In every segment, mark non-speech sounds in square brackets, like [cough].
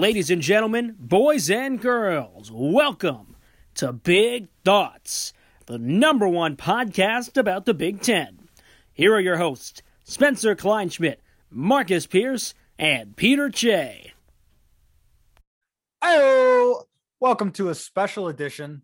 Ladies and gentlemen, boys and girls, welcome to Big Thoughts, the number one podcast about the Big Ten. Here are your hosts, Spencer Kleinschmidt, Marcus Pierce, and Peter Che. Oh, welcome to a special edition.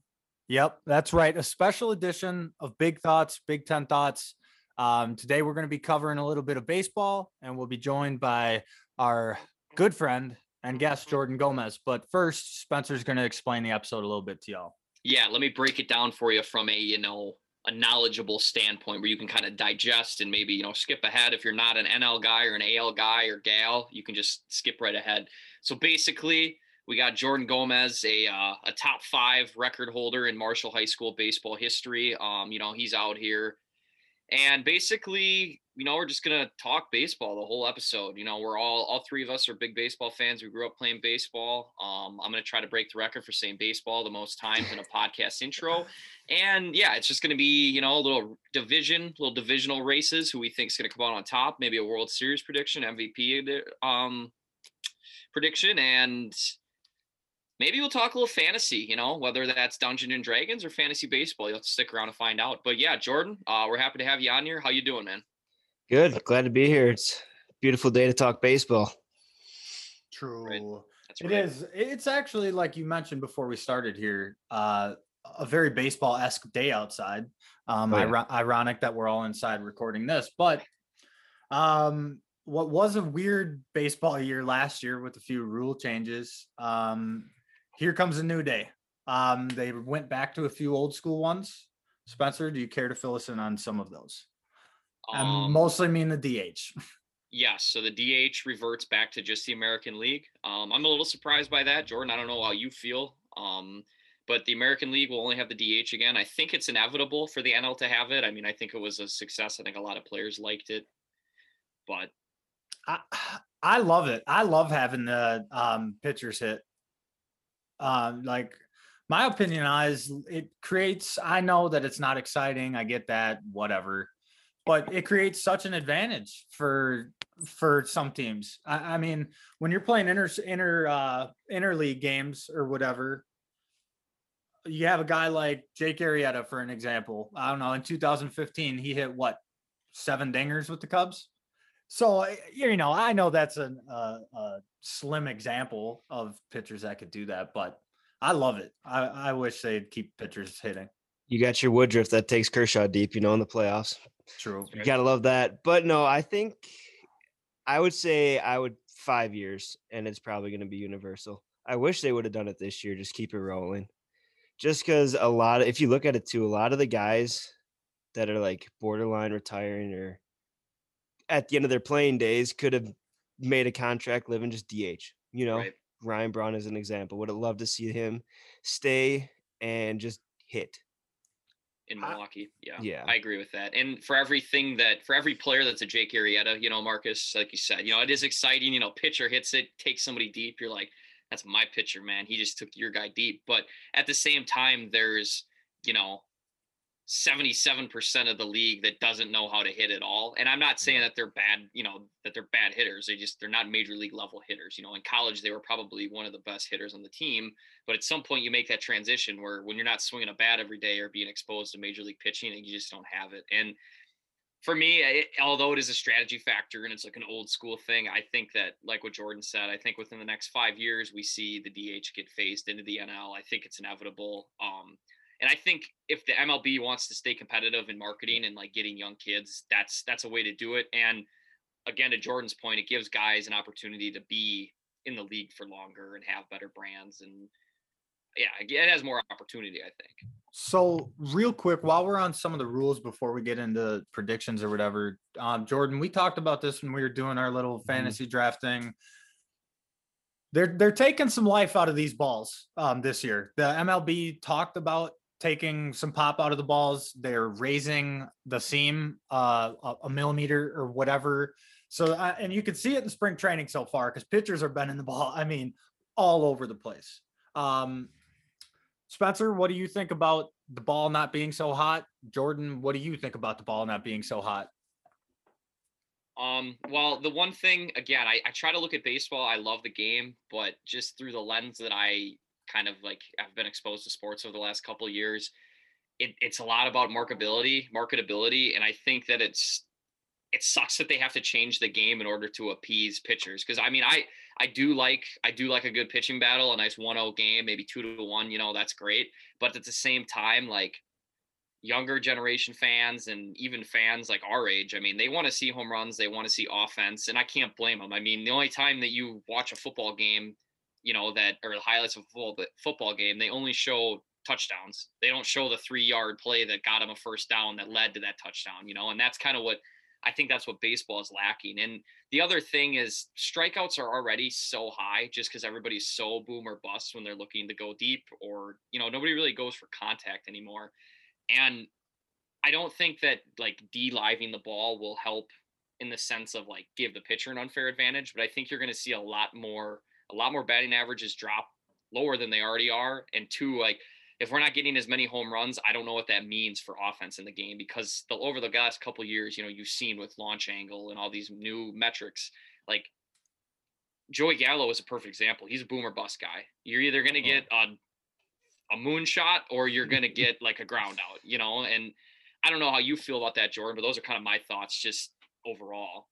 Yep, that's right. A special edition of Big Thoughts, Big Ten Thoughts. Um, today, we're going to be covering a little bit of baseball, and we'll be joined by our good friend and guest, Jordan Gomez. But first, Spencer's going to explain the episode a little bit to y'all. Yeah, let me break it down for you from a, you know, a knowledgeable standpoint where you can kind of digest and maybe, you know, skip ahead. If you're not an NL guy or an AL guy or gal, you can just skip right ahead. So basically, we got Jordan Gomez, a uh, a top five record holder in Marshall High School baseball history. Um, you know, he's out here and basically you know we're just gonna talk baseball the whole episode. You know we're all all three of us are big baseball fans. We grew up playing baseball. Um, i'm gonna try to break the record for saying baseball the most times in a podcast intro. And yeah it's just gonna be you know a little division little divisional races who we think is gonna come out on top maybe a world series prediction mvp um prediction. And maybe we'll talk a little fantasy, you know, whether that's Dungeons and Dragons or fantasy baseball. You'll have to stick around to find out. But yeah, Jordan, uh, we're happy to have you on here. How you doing, man? Good. Glad to be here. It's a beautiful day to talk baseball. True. Right. It right. is. It's actually like you mentioned before we started here, uh, a very baseball esque day outside. Um, oh, yeah. ironic that we're all inside recording this, but um, what was a weird baseball year last year with a few rule changes. Um, here comes a new day. Um, they went back to a few old school ones. Spencer, do you care to fill us in on some of those? Um, I mostly mean the DH. [laughs] Yes, so the DH reverts back to just the American League. Um, I'm a little surprised by that, Jordan. I don't know how you feel, um, but the American League will only have the DH again. I think it's inevitable for the NL to have it. I mean, I think it was a success. I think a lot of players liked it, but I [sighs] I love it. I love having the um, pitchers hit um, like my opinion is it creates, I know that it's not exciting. I get that, whatever, but it creates such an advantage for for some teams. I, I mean, when you're playing inter inter uh interleague games or whatever, you have a guy like Jake Arrieta, for an example. I don't know, in 2015, he hit what seven dingers with the Cubs. So eh, you know, I know that's a, a, uh, a, slim example of pitchers that could do that, but I love it. I, I wish they'd keep pitchers hitting. You got your Woodruff that takes Kershaw deep, you know, in the playoffs. True. You gotta love that. But no, I think I would say I would five years, and it's probably going to be universal. I wish they would have done it this year. Just keep it rolling. Just because a lot of, if you look at it too, a lot of the guys that are like borderline retiring or at the end of their playing days could have made a contract living just DH, you know? Right. Ryan Braun is an example. Would have loved to see him stay and just hit in Milwaukee. Yeah, yeah, I agree with that. And for everything that for every player that's a Jake Arrieta, you know, Marcus, like you said, you know, it is exciting. You know, pitcher hits it, takes somebody deep. You're like, that's my pitcher, man. He just took your guy deep. But at the same time, there's you know 77% of the league that doesn't know how to hit at all. And I'm not saying that they're bad, you know, that they're bad hitters. They just they're not major league level hitters. You know, in college they were probably one of the best hitters on the team, but at some point you make that transition where when you're not swinging a bat every day or being exposed to major league pitching and you just don't have it. And for me, it, although it is a strategy factor and it's like an old school thing, I think that, like what Jordan said, I think within the next five years we see the DH get phased into the NL. I think it's inevitable. Um, and I think if the MLB wants to stay competitive in marketing and like getting young kids, that's that's a way to do it. And again, to Jordan's point, it gives guys an opportunity to be in the league for longer and have better brands and yeah, it has more opportunity, I think. So, real quick, while we're on some of the rules before we get into predictions or whatever, um, Jordan, we talked about this when we were doing our little mm-hmm. fantasy mm-hmm. drafting. They're they're taking some life out of these balls um, this year. The MLB talked about taking some pop out of the balls. They're raising the seam uh, a, millimeter or whatever. So, uh, and you can see it in spring training so far because pitchers are bending the [laughs] ball. I mean, all over the place. Um, Spencer, what do you think about the ball not being so hot? Jordan, what do you think about the ball not being so hot? Um, well, the one thing again, I, I try to look at baseball. I love the game, but just through the lens that I kind of like I've been exposed to sports over the last couple years, it, it's a lot about marketability, marketability, and I think that it's it sucks that they have to change the game in order to appease pitchers. Because I mean, I I do like I do like a good pitching battle, a nice 1-0 game, maybe two to one. You know, that's great. But at the same time, like younger generation fans and even fans like our age, I mean, they want to see home runs, they want to see offense, and I can't blame them. I mean, the only time that you watch a football game, you know, that or the highlights of football, football game, they only show touchdowns. They don't show the three yard play that got him a first down that led to that touchdown, you know, and that's kind of what I think that's what baseball is lacking. And the other thing is strikeouts are already so high just because everybody's so boom or bust when they're looking to go deep or, you know, nobody really goes for contact anymore. And I don't think that like de-living the ball will help in the sense of like give the pitcher an unfair advantage, but I think you're going to see a lot more a lot more batting averages drop lower than they already are and two like if we're not getting as many home runs, I don't know what that means for offense in the game because the over the last couple years, you know, you've seen with launch angle and all these new metrics, like Joey Gallo is a perfect example. He's a boomer bust guy. You're either going to uh-huh. get a a moonshot or you're going [laughs] to get like a ground out, you know, and I don't know how you feel about that, Jordan, but those are kind of my thoughts just overall.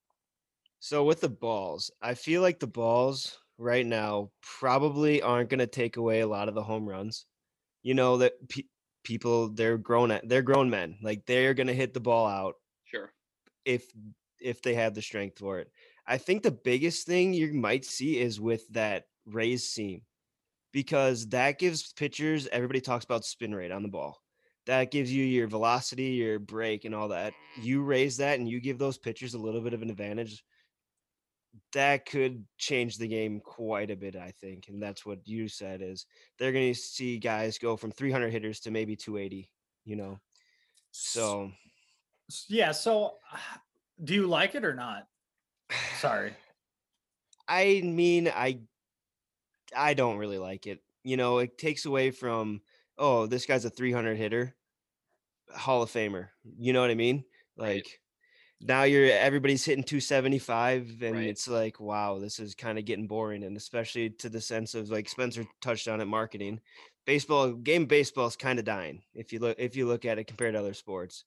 So with the balls, I feel like the balls right now probably aren't going to take away a lot of the home runs. You know that pe- people they're grown at they're grown men like they're gonna hit the ball out sure. if if they have the strength for it. I think the biggest thing you might see is with that raised seam because that gives pitchers everybody talks about spin rate on the ball. That gives you your velocity your break and all that. You raise that and you give those pitchers a little bit of an advantage that could change the game quite a bit, I think. And that's what you said is they're going to see guys go from 300 hitters to maybe 280, you know. So yeah, so ah, do you like it or not? Sorry. [sighs] I mean, I I don't really like it. You know, it takes away from oh, this guy's a 300 hitter, Hall of Famer. You know what I mean? Like right now you're everybody's hitting 275 and right. it's like wow this is kind of getting boring and especially to the sense of like spencer touched on it marketing baseball game baseball is kind of dying if you look if you look at it compared to other sports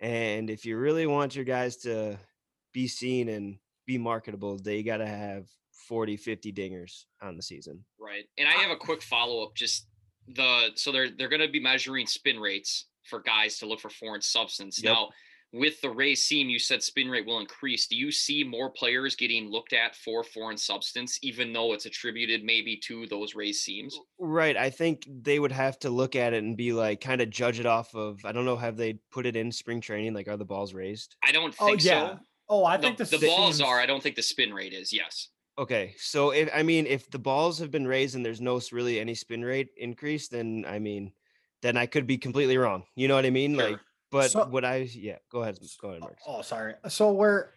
and if you really want your guys to be seen and be marketable they got to have 40 50 dingers on the season right and i have a quick follow-up just the so they're they're going to be measuring spin rates for guys to look for foreign substance yep. now with the raised seam, you said spin rate will increase. Do you see more players getting looked at for foreign substance, even though it's attributed maybe to those raised seams? Right. I think they would have to look at it and be like, kind of judge it off of. I don't know. Have they put it in spring training? Like, are the balls raised? I don't oh, think oh, yeah. so. Oh, I think the, the, the balls are. I don't think the spin rate is. Yes. Okay, so if I mean, if the balls have been raised and there's no really any spin rate increase, then I mean, then I could be completely wrong. You know what I mean? Sure. Like but so, what I yeah, go ahead, go ahead, Mark. Oh, sorry. So where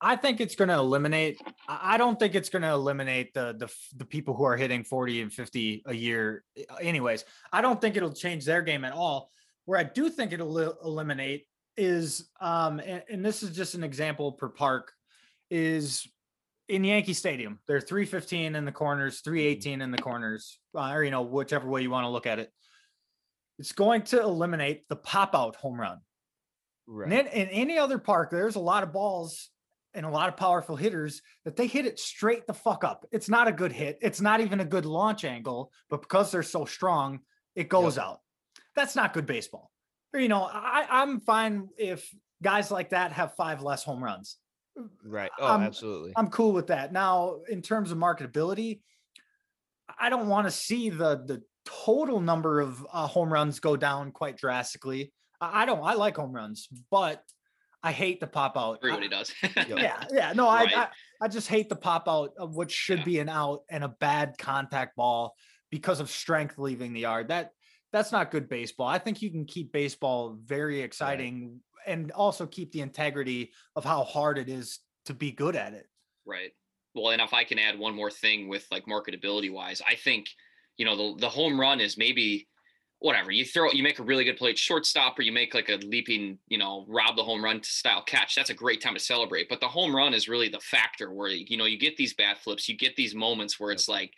I think it's going to eliminate. I don't think it's going to eliminate the the the people who are hitting forty and fifty a year. Anyways, I don't think it'll change their game at all. Where I do think it'll eliminate is, um, and, and this is just an example per park, is in Yankee Stadium. They're three fifteen in the corners, three mm-hmm. in the corners, uh, or you know whichever way you want to look at it. It's going to eliminate the pop out home run. Right. And in any other park, there's a lot of balls and a lot of powerful hitters that they hit it straight the fuck up. It's not a good hit. It's not even a good launch angle, but because they're so strong, it goes yep. out. That's not good baseball. Or, you know, I, I'm fine if guys like that have five less home runs. Right. Oh, I'm, absolutely. I'm cool with that. Now, in terms of marketability, I don't want to see the the total number of uh, home runs go down quite drastically. I, I, don't. I like home runs, but I hate the pop out. Everybody does. [laughs] yeah, yeah. No, right. I, I, I just hate the pop out of what should yeah. be an out and a bad contact ball because of strength leaving the yard. That that's not good baseball. I think you can keep baseball very exciting right. and also keep the integrity of how hard it is to be good at it. Right. Well, and if I can add one more thing with like marketability wise, I think you know the the home run is maybe whatever. You throw you make a really good play at shortstop or you make like a leaping you know rob the home run style catch that's a great time to celebrate. But the home run is really the factor where you know you get these bat flips you get these moments where it's like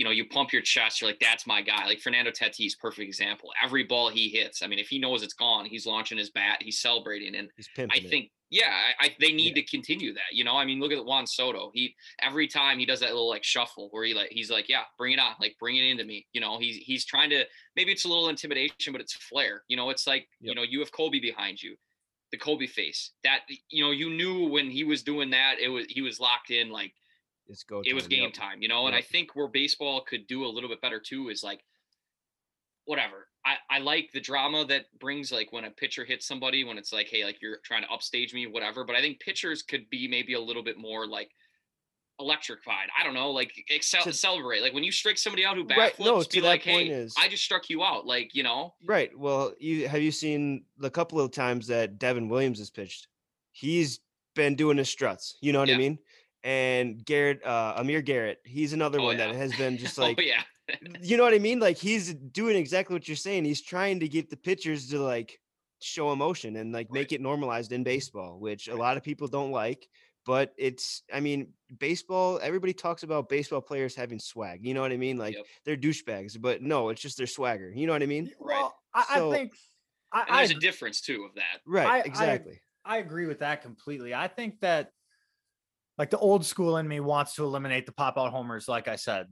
you know you pump your chest you're like that's my guy. Like fernando tatis perfect example. Every ball he hits i mean if he knows it's gone he's launching his bat he's celebrating and He's i it. think yeah I, I they need to continue that you know? I mean look at juan soto. He every time he does that little like shuffle where he like he's like yeah bring it on like bring it into me you know? He's he's trying to maybe it's a little intimidation but it's flair you know? It's like you know you have kobe behind you the kobe face that you know you knew when he was doing that it was he was locked in like It's go. it was game yep. time, you know. And I think where baseball could do a little bit better too is like, whatever. I, I like the drama that brings like when a pitcher hits somebody when it's like, hey, like you're trying to upstage me, whatever. But I think pitchers could be maybe a little bit more like electrified. I don't know, like excel, To- celebrate. Like when you strike somebody out who backflips, Right, no, be like, hey, is- I just struck you out. Like you know, Right. Well, you have you seen the couple of times that Devin Williams has pitched? He's been doing his struts. You know what Yeah. I mean? And Garrett, uh, Amir Garrett, he's another Oh, one yeah. that has been just [laughs] like, oh yeah, you know what I mean? Like he's doing exactly what you're saying. He's trying to get the pitchers to like show emotion and like make it normalized in baseball, which a lot of people don't like. But it's, I mean, baseball. Everybody talks about baseball players having swag. You know what I mean? Like Yep. they're douchebags, but no, it's just their swagger. You know what I mean? Right. Well, I, So- I think I, there's I, a difference too of that. Right. I- I- exactly. I agree with that completely. I think that like the old school in me wants to eliminate the pop out homers, like I said.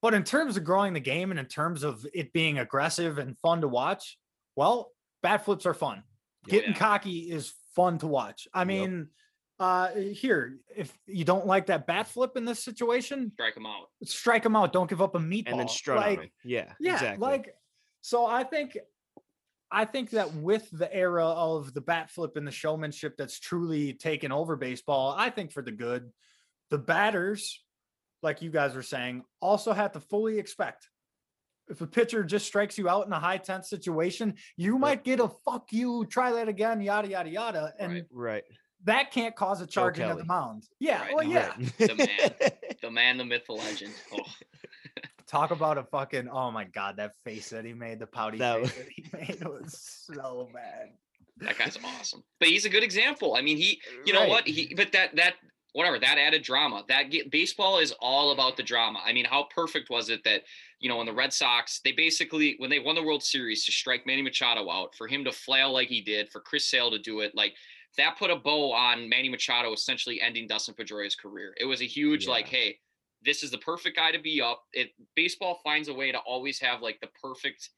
But in terms of growing the game and in terms of it being aggressive and fun to watch, well, bat flips are fun. Yeah. Getting cocky is fun to watch. I Yep. mean, uh here, if you don't like that bat flip in this situation, Strike them out. strike them out. Don't give up a meatball. and then strut like. Yeah, yeah exactly. like so i think i think that with the era of the bat flip and the showmanship that's truly taken over baseball i think for the good the batters like you guys were saying also have to fully expect if a pitcher just strikes you out in a high tense situation you might get a fuck you try that again yada yada yada and Right. right. that can't cause a charging of the mound yeah Right, well no, yeah right. The man. [laughs] The man, the myth, the legend. Oh, talk about a fucking oh my god that face that he made the pouty That face that he [laughs] made was so bad. That guy's awesome. But he's a good example. I mean, he you know what? He but that that whatever that added drama that get, baseball is all about the drama. I mean how perfect was it that you know when the red sox they basically when they won the world series to strike manny machado out for him to flail like he did for chris sale to do it like that put a bow on manny machado essentially ending dustin pedroia's career. It was a huge like hey this is the perfect guy to be up. It baseball finds a way to always have like the perfect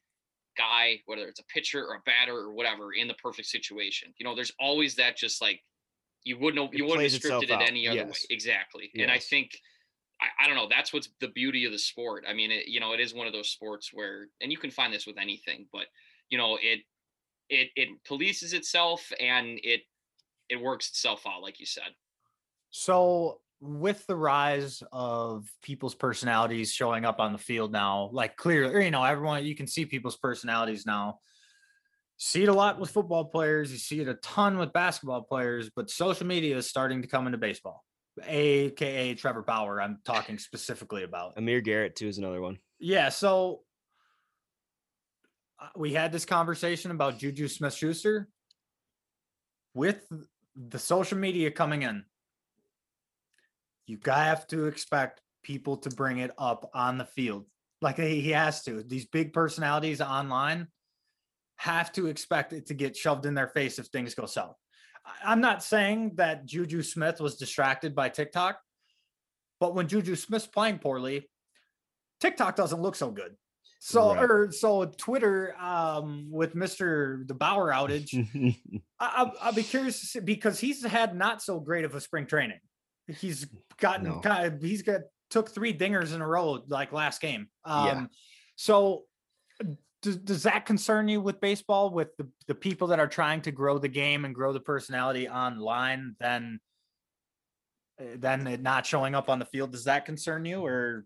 guy whether it's a pitcher or a batter or whatever in the perfect situation. You know there's always that just like you wouldn't have, It you wouldn't have scripted it out. any other way. Yes. exactly. And i think I, I don't know that's what's the beauty of the sport. I mean it, you know it is one of those sports where and you can find this with anything but you know it it it polices itself and it it works itself out like you said. So, with the rise of people's personalities showing up on the field now, like clearly, you know, everyone, you can see people's personalities now. See it a lot with football players. You see it a ton with basketball players, but social media is starting to come into baseball, aka Trevor Bauer. I'm talking specifically about. Amir Garrett too is another one. Yeah. So, uh, we had this conversation about Juju Smith Schuster with the social media coming in you have to expect people to bring it up on the field like he has to these big personalities online have to expect it to get shoved in their face if things go south i'm not saying that juju smith was distracted by tiktok but when juju smith's playing poorly tiktok doesn't look so good so Right. or so twitter um with mr the bauer outage [laughs] I, I'll, I'll be curious to see, because he's had not so great of a spring training. He's gotten No. kind of, he's got took three dingers in a row like last game. Um, Yeah. So does, does that concern you with baseball with the, the people that are trying to grow the game and grow the personality online then uh, then it not showing up on the field does that concern you or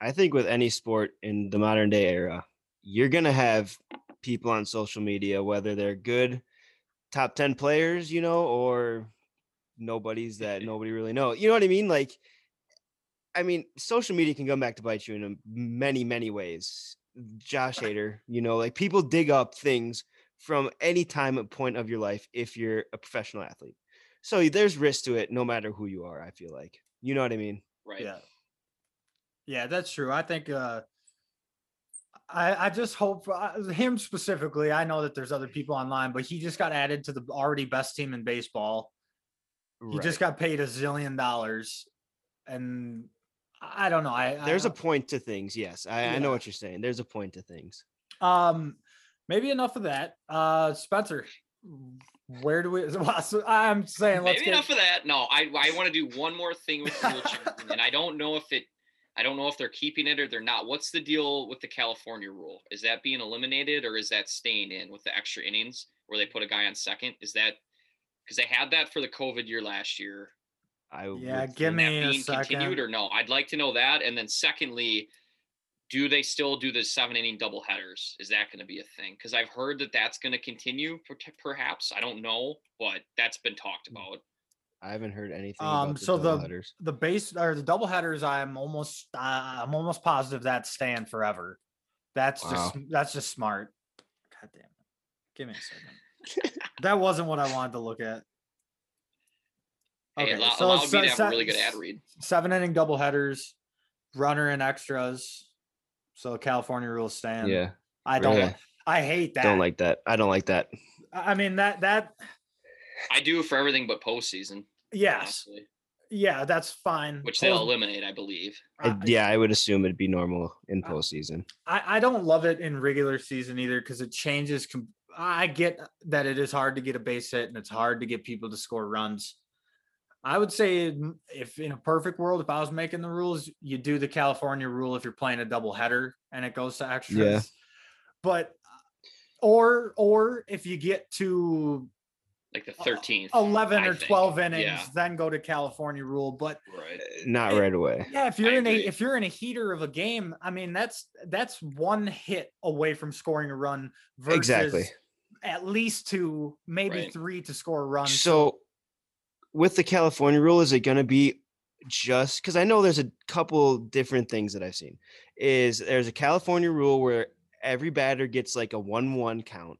I think with any sport in the modern day era, you're gonna have people on social media, whether they're good top 10 players, you know, or nobodies that [laughs] nobody really know. You know what I mean? Like I mean, social media can come back to bite you in a many, many ways. Josh [laughs] Hader, you know, like people dig up things from any time and point of your life if you're a professional athlete. So there's risk to it no matter who you are, I feel like. You know what I mean? Right. Yeah. Yeah, that's true. I think uh I I just hope uh, him specifically. I know that there's other people online, but he just got added to the already best team in baseball. He just got paid a zillion dollars, and I don't know. I there's I, a point to things. Yes, I, I know what you're saying. There's a point to things. um maybe enough of that. Uh, Spencer, where do we? [laughs] well, so I'm saying let's Maybe get enough of that. No, I I want to do one more thing with the [laughs] rule and I don't know if it. I don't know if they're keeping it or they're not. What's the deal with the California rule? Is that being eliminated or is that staying in with the extra innings where they put a guy on second? Is that because they had that for the COVID year last year? I Yeah, would give think- me that a being continued or no? I'd like to know that. And then secondly, do they still do the seven inning double headers? Is that going to be a thing? Because I've heard that that's going to continue, perhaps. I don't know, but that's been talked Hmm. about. I haven't heard anything. Um, about so the- doubleheaders. the base or the double headers. I'm almost uh, I'm almost positive that's stand forever. That's Wow. just that's just smart. God damn it! Give me a second. [laughs] that wasn't what I wanted to look at. Hey, Okay, allow, so allow se- me to have se- a really good ad read. seven inning double headers, runner and extras. So California rules stand. yeah, I don't. really. I hate that. don't like that. I don't like that. I I mean that that I do for everything but postseason. yes, honestly, yeah, that's fine. which they'll Post- eliminate, I believe. I- I- yeah, I would assume it'd be normal in Uh, postseason. I, I don't love it in regular season either because it changes. Com- I get uh, that it is hard to get a base hit and it's hard to get people to score runs. I would say mm, if in a perfect world, if I was making the rules, you do the California rule if you're playing a double header and it goes to extras. But uh, or or if you get to Like the uh, 13th. 11 I or think. 12 innings, Yeah, then go to California rule. But right. Eh, not it- right away. Yeah, if you're in a if you're in a heater of a game, I mean that's that's one hit away from scoring a run versus Exactly. At least two, maybe Right. three to score a run. So, with the California rule, is it going to be just because I know there's a couple different things that I've seen? Is there's a California rule where every batter gets like a one-one count,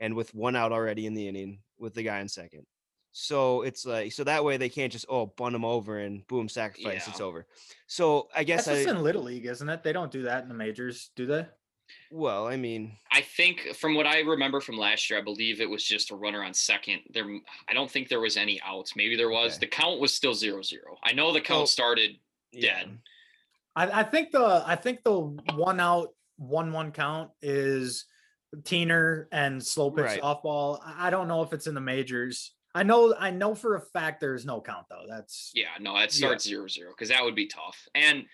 and with one out already in the inning with the guy in second. So it's like so that way they can't just oh bunt them over and boom sacrifice it's over. So I guess that's just I in little league, isn't it? They don't do that in the majors, do they? Well I mean I think from what I remember from last year, I believe it was just a runner on second. There, I don't think there was any outs. Maybe there was. Okay. The count was still zero zero. I know the count Well, started. yeah. Dead. I, I think the I think the one out one one count is teener and slow pitch Right. softball. I I don't know if it's in the majors. I know I know for a fact there's no count though. That's Yeah, no, it Yeah. starts zero zero because that would be tough. And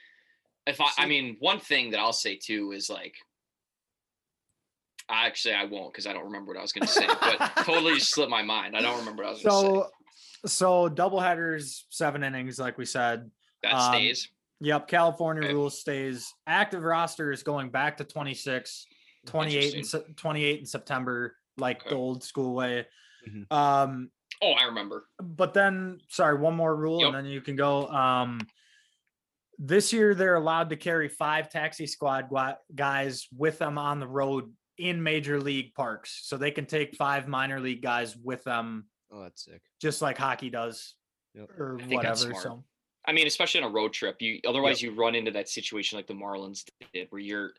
if I, I mean, one thing that I'll say too is like, actually, I won't because I don't remember what I was going to say, but totally [laughs] slipped my mind. I don't remember what I was going to say. so so double headers, seven innings, like we said. That um, stays. Yep, California Okay. rule stays. Active roster is going back to 26, 28 and Se- 28 in September, like the old school way. Mhm. Um, Oh, I remember. but then sorry, one more rule Yep. and then you can go. Um, this year they're allowed to carry five taxi squad guys with them on the road in major league parks, so they can take five minor league guys with them, oh that's sick. just like hockey does, Yep. or I whatever. So I mean, especially on a road trip, you otherwise you run into that situation like the Marlins did, where you're,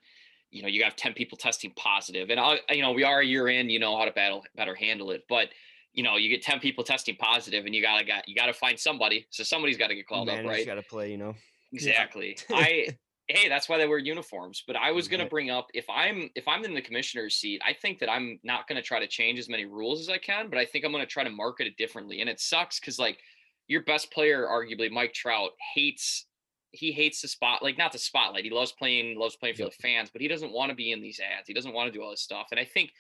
you know, you have ten people testing positive, and I, you know, we are a year in, you know how to battle better handle it, but you know, you get ten people testing positive, and you gotta got you gotta find somebody, so somebody's got to get called up, Manager's right? got to play, you know. Exactly. [laughs] I hey, that's why they wear uniforms. But I was gonna mm-hmm. bring up if I'm if I'm in the commissioner's seat, I think that I'm not gonna try to change as many rules as I can, but I think I'm gonna try to market it differently. And it sucks because like your best player, arguably Mike Trout, hates he hates the spot like not the spotlight. He loves playing, loves playing for Yep. the fans, but he doesn't want to be in these ads. He doesn't want to do all this stuff. And I think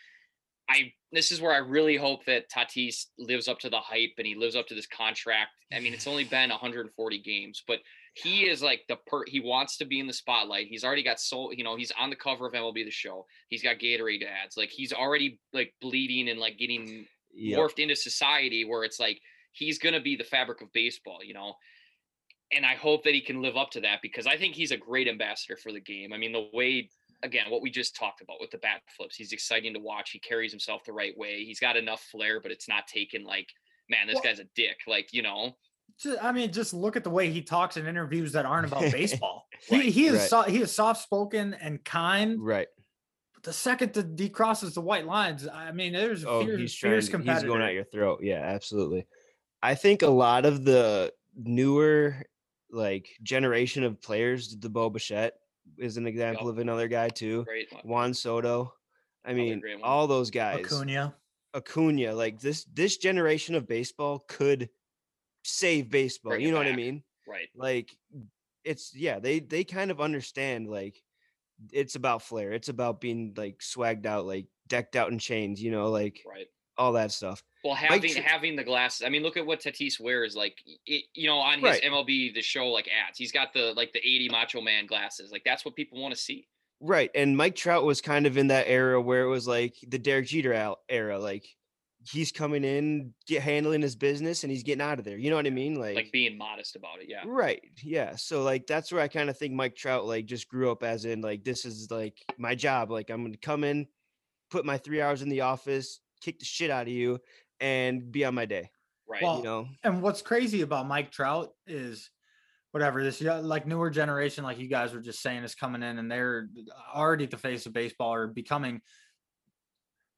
I this is where I really hope that Tatis lives up to the hype and he lives up to this contract. I mean, it's only been 140 games, but he is like the per he wants to be in the spotlight. He's already got so you know, he's on the cover of MLB the show. He's got Gatorade ads. Like he's already like bleeding and like getting Yep. morphed into society where it's like he's gonna be the fabric of baseball, you know. and I hope that he can live up to that because I think he's a great ambassador for the game. I mean, the way again, what we just talked about with the bat flips, he's exciting to watch. He carries himself the right way. He's got enough flair, but it's not taken like, man, this Well- guy's a dick. Like, you know, Ju- I mean, just look at the way he talks in interviews that aren't about [laughs] baseball. Right, he he is right. so, he is soft spoken and kind. Right. But the second that he crosses the white lines, I mean, there's a Oh, fierce, he's trying. fierce He's going at your throat. Yeah, absolutely. I think a lot of the newer like generation of players, the Bo Bichette is an example of another guy too. great. one. Juan Soto. I mean, all those guys. Acuna. Acuna, like this this generation of baseball could save baseball. Bring you know what I mean? Right. Like it's yeah, they they kind of understand like it's about flair. It's about being like swagged out, like decked out in chains, you know, like Right. all that stuff. Well, having Tr- having the glasses. I mean, look at what Tatis wears. Like, it, you know, on his Right. MLB the show like ads, he's got the like the eighty Macho Man glasses. Like that's what people want to see. Right. And Mike Trout was kind of in that era where it was like the Derek Jeter era. Like he's coming in, get handling his business, and he's getting out of there. You know what I mean? Like, Like being modest about it. Yeah. right. Yeah. So like that's where I kind of think Mike Trout like just grew up as in like this is like my job. Like I'm gonna come in, put my three hours in the office, kick the shit out of you, and be on my day. Right. Well, you know? And what's crazy about Mike Trout is whatever this yo- like newer generation, like you guys were just saying, is coming in and they're already the face of baseball or becoming.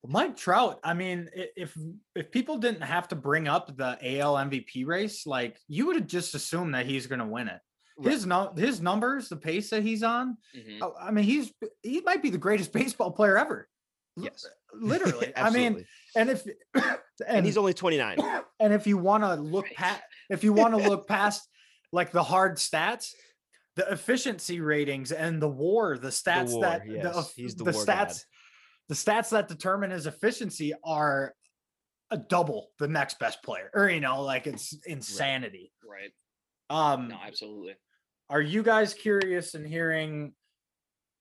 Mike Trout, I mean, if if people didn't have to bring up the AL MVP race, like you would have just assumed that he's going to win it. Right. His no, his numbers, the pace that he's on, Mhm. oh, I mean, he's he might be the greatest [laughs] baseball player ever. Yes. literally. [laughs] I mean, and if [coughs] and, and he's only 29. [coughs] and if you want to look Right. past if you want to [laughs] look past like the hard stats the efficiency ratings and the war the stats war, that the, yes, the the war god. Stats the stats that determine his efficiency are a double the next best player or you know like it's insanity Right. um No, absolutely. are you guys curious in hearing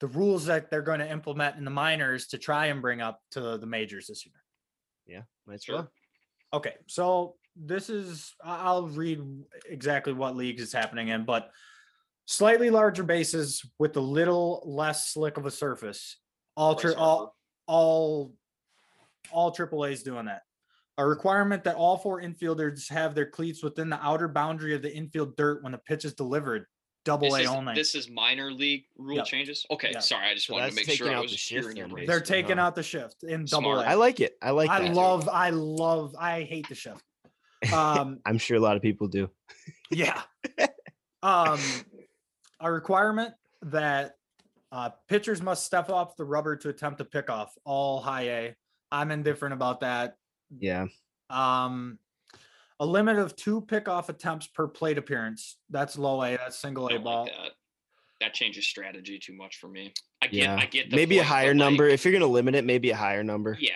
the rules that they're going to implement in the minors to try and bring up to the majors this year Yeah. Might as Sure. well. Okay, so this is I- I'll read exactly what leagues it's happening in, but slightly larger bases with a little less slick of a surface. alter all Harper. All all triple A's doing that. A requirement that all four infielders have their cleats within the outer boundary of the infield dirt when the pitch is delivered. Double This A is, only. this is minor league rule Yep. changes. Okay, Yep. sorry, I just So wanted to make sure I out was the shift hearing your. They're taking out the shift in double Smart. A. I like it. I like I that. love, I love, I hate the shift. Um, [laughs] I'm sure a lot of people do. Yeah. [laughs] um, a requirement that uh, pitchers must step off the rubber to attempt a pick off all high A. I'm indifferent about that. Yeah. Um, a limit of two pickoff attempts per plate appearance. That's low A. That's single A ball. like that. That changes strategy too much for me. I get, Yeah. I get the Maybe a point, but, higher like, number. If you're gonna limit it, maybe a higher number. Yeah,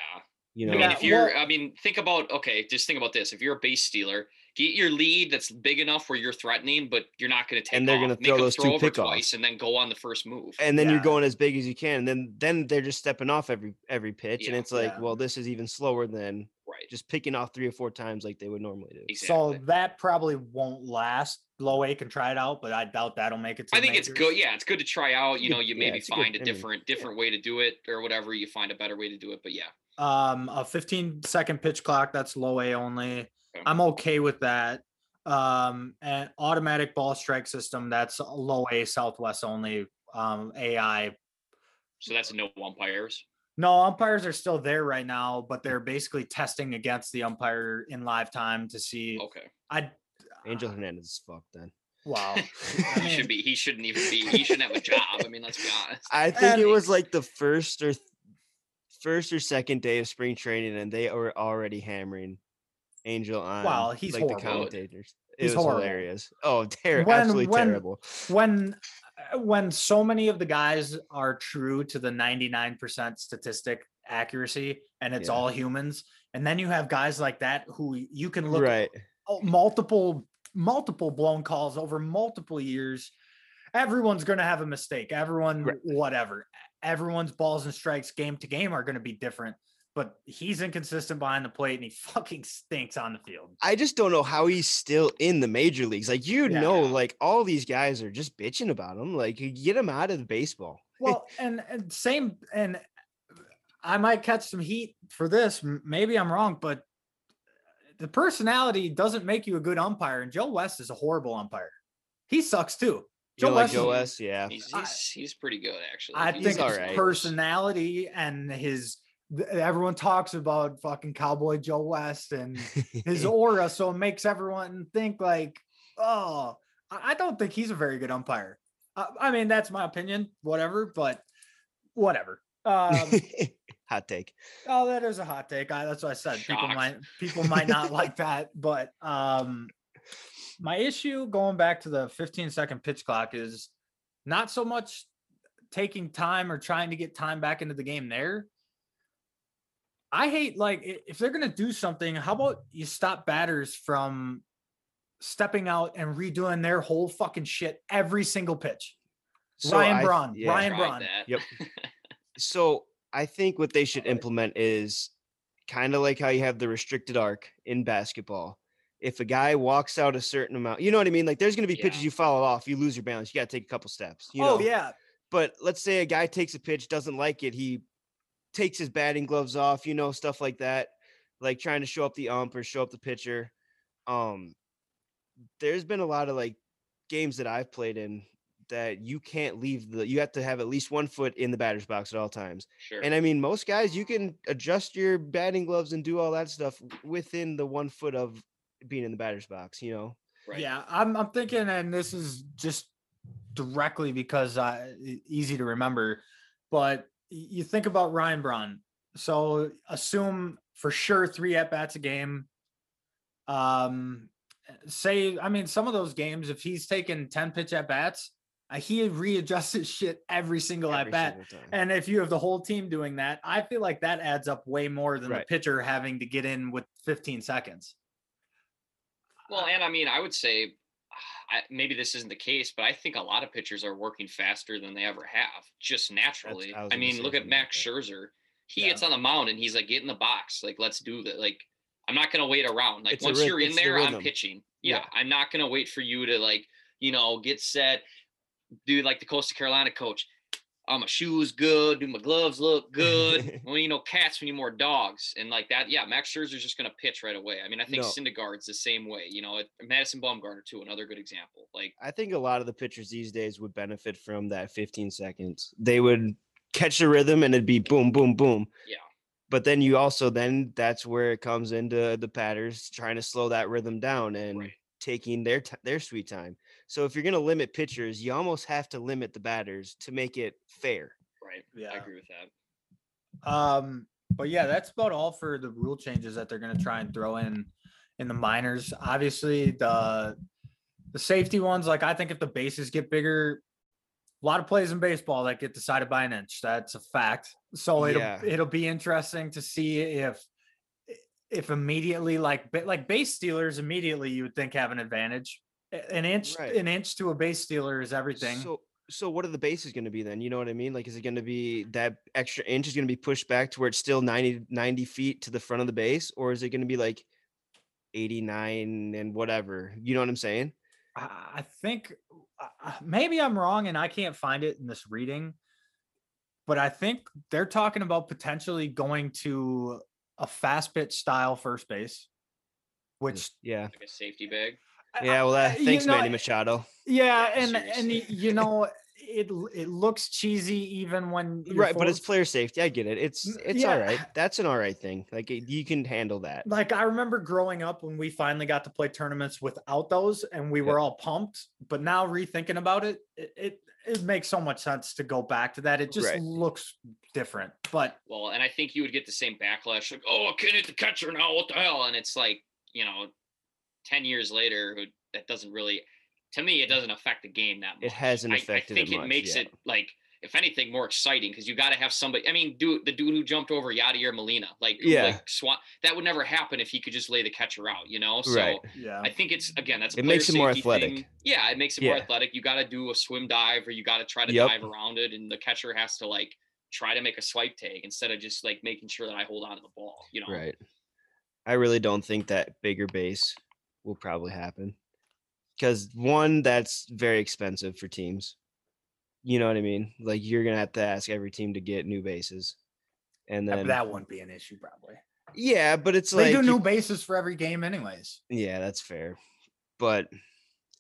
You know. I mean, if you're, well- I mean, think about okay, just think about this. If you're a base stealer, get your lead that's big enough where you're threatening, but you're not going to take. And they're gonna Make throw those two throw over pickoffs. twice and then go on the first move. and then Yeah. you're going as big as you can. And then then they're just stepping off every every pitch. And it's like, Yeah. well, this is even slower than right. just picking off three or four times like they would normally do. So that probably won't last. Low A can try it out, but I doubt that'll make it. To I the think it's good. Yeah, it's good to try out. You know, you yeah, maybe it's a good- find a I mean, different different way to do it or whatever. You find a better way to do it. But yeah, Um, a 15 second pitch clock. That's low A only. Okay. I'm okay with that. Um, and automatic ball strike system. That's low A Southwest only. Um, AI. so that's no umpires. No umpires are still there right now, but they're basically testing against the umpire in live time to see. Okay, I Angel Hernandez is fucked then. wow. [laughs] he mean- should be. He shouldn't even be. He shouldn't have a job. I mean, let's be honest. I think it was like the first or th- first or second day of spring training, and they were already hammering Angel on. Well, he's like horrible. the commentators. It He's was horrible. hilarious. Oh, ter- When- absolutely when- terrible. when uh, when so many of the guys are true to the 99% statistic accuracy and it's Yeah. all humans and then you have guys like that who you can look Right. multiple multiple blown calls over multiple years everyone's going to have a mistake everyone Right. whatever everyone's balls and strikes game to game are going to be different but he's inconsistent behind the plate and he [laughs] fucking stinks on the field. I just don't know how he's still in the major leagues. Like you know, like all these guys are just bitching about him. Like you get him out of the baseball. [laughs] Well, and, and same, and I might catch some heat for this. Maybe I'm wrong, but the personality doesn't make you a good umpire. And Joe West is a horrible umpire. He sucks too. You Joe know, like West Joe is- West, yeah. He's he's, he's pretty good actually. I He's- think all his right. personality and his th- everyone talks about fucking cowboy Joe West and his [laughs] aura, so it makes everyone think like, oh, I I don't think he's a very good umpire. I, I mean, that's my opinion, whatever, but whatever. Um, [laughs] Hot take. oh, that is a hot take. I, that's what I said. People might people might not like that, but um, my issue going back to the 15 second pitch clock is not so much taking time or trying to get time back into the game there. I hate like if they're gonna do something, how about you stop batters from stepping out and redoing their whole fucking shit every single pitch. So Ryan I- Braun, yeah. Ryan tried Braun. that. Yep. [laughs] So I think what they should implement is kind of like how you have the restricted arc in basketball. If a guy walks out a certain amount, you know what I mean? Like there's going to be pitches you follow off, you lose your balance, you got to take a couple steps. You oh know? yeah, But let's say a guy takes a pitch, doesn't like it, he takes his batting gloves off, you know, stuff like that, like trying to show up the ump or show up the pitcher. Um, there's been a lot of like games that I've played in that you can't leave the you have to have at least one foot in the batter's box at all times. Sure. And I mean, most guys you can adjust your batting gloves and do all that stuff within the one foot of being in the batter's box, you know. right. Yeah, I'm I'm thinking, and this is just directly because uh, e- easy to remember, but y- you think about Ryan Braun. So assume for sure three at bats a game. Um, say I mean some of those games, if he's taking ten pitch at bats, uh, he readjusts his shit every single every at bat. single. And if you have the whole team doing that, I feel like that adds up way more than the pitcher having to get in with 15 seconds. Well, and I mean, I would say I, maybe this isn't the case, but I think a lot of pitchers are working faster than they ever have, just naturally. I I, mean, look at Max that. Scherzer. He Yeah. gets on the mound and he's like, "Get in the box, like let's do that." Like, I'm not gonna wait around. Like It's once you're in it's the there, I'm pitching. Yeah. Yeah, I'm not gonna wait for you to like, you know, get set, do like the Coastal Carolina coach. Oh, my shoes good. Do my gloves look good? [laughs] well, you know, cats we need more dogs, and like that. Yeah, Max Scherzer's just gonna pitch right away. I mean, I think No. Syndergaard's the same way. You know, it- Madison Bumgarner too, another good example. Like, I think a lot of the pitchers these days would benefit from that 15 seconds. They would catch the rhythm and it'd be boom, boom, boom. Yeah. But then you also then that's where it comes into the patters trying to slow that rhythm down and Right. taking their t- their sweet time. So if you're going to limit pitchers, you almost have to limit the batters to make it fair. right? Yeah. I agree with that. Um, but yeah, that's about all for the rule changes that they're going to try and throw in in the minors. Obviously, the the safety ones, like I think if the bases get bigger, a lot of plays in baseball that get decided by an inch. That's a fact. So it'll Yeah. it'll be interesting to see if if immediately like like base stealers immediately you would think have an advantage. A- An inch Right. an inch to a base stealer is everything. So so what are the bases going to be then? You know what I mean? Like is it going to be that extra inch is going to be pushed back to where it's still 90 90 feet to the front of the base or is it going to be like 89 and whatever? You know what I'm saying? I I think uh, maybe I'm wrong and I can't find it in this reading, but I think they're talking about potentially going to a fast pitch style first base, which Yeah. Like a safety bag. Yeah, well, uh, you thanks, know, Manny Machado. yeah, Yeah, and and seriously. y- you know it it looks cheesy even when you're Right, but it's player safety. I get it. It's it's all yeah. right. That's an all right thing. Like it- you can handle that. like I remember growing up when we finally got to play tournaments without those and we Yep. were all pumped. But now rethinking about it, it it, it makes so much sense to go back to that. It just Right. looks different. But Well, and I think you would get the same backlash, like, "Oh, I can't hit the catcher now. What the hell?" And it's like, you know, ten years later, that doesn't really, to me, it doesn't affect the game that much. It hasn't I- affected I it think it, much, makes yeah. it like, if anything, more exciting because you got to have somebody. I mean, dude, the dude who jumped over Yadier Molina, like, Yeah. like Swan, that would never happen if he could just lay the catcher out, you know. So Right. yeah. I think it's again that's a It makes it more athletic. thing. Yeah, it makes it more athletic. You got to do a swim dive or you got to try to Yep. dive around it, and the catcher has to like try to make a swipe tag instead of just like making sure that I hold on to the ball. You know, Right. I really don't think that bigger base will probably happen. Because one, that's very expensive for teams. You know what I mean? Like you're gonna have to ask every team to get new bases. And then that wouldn't be an issue probably. yeah, but it's They like do you- new bases for every game anyways. Yeah, that's fair. But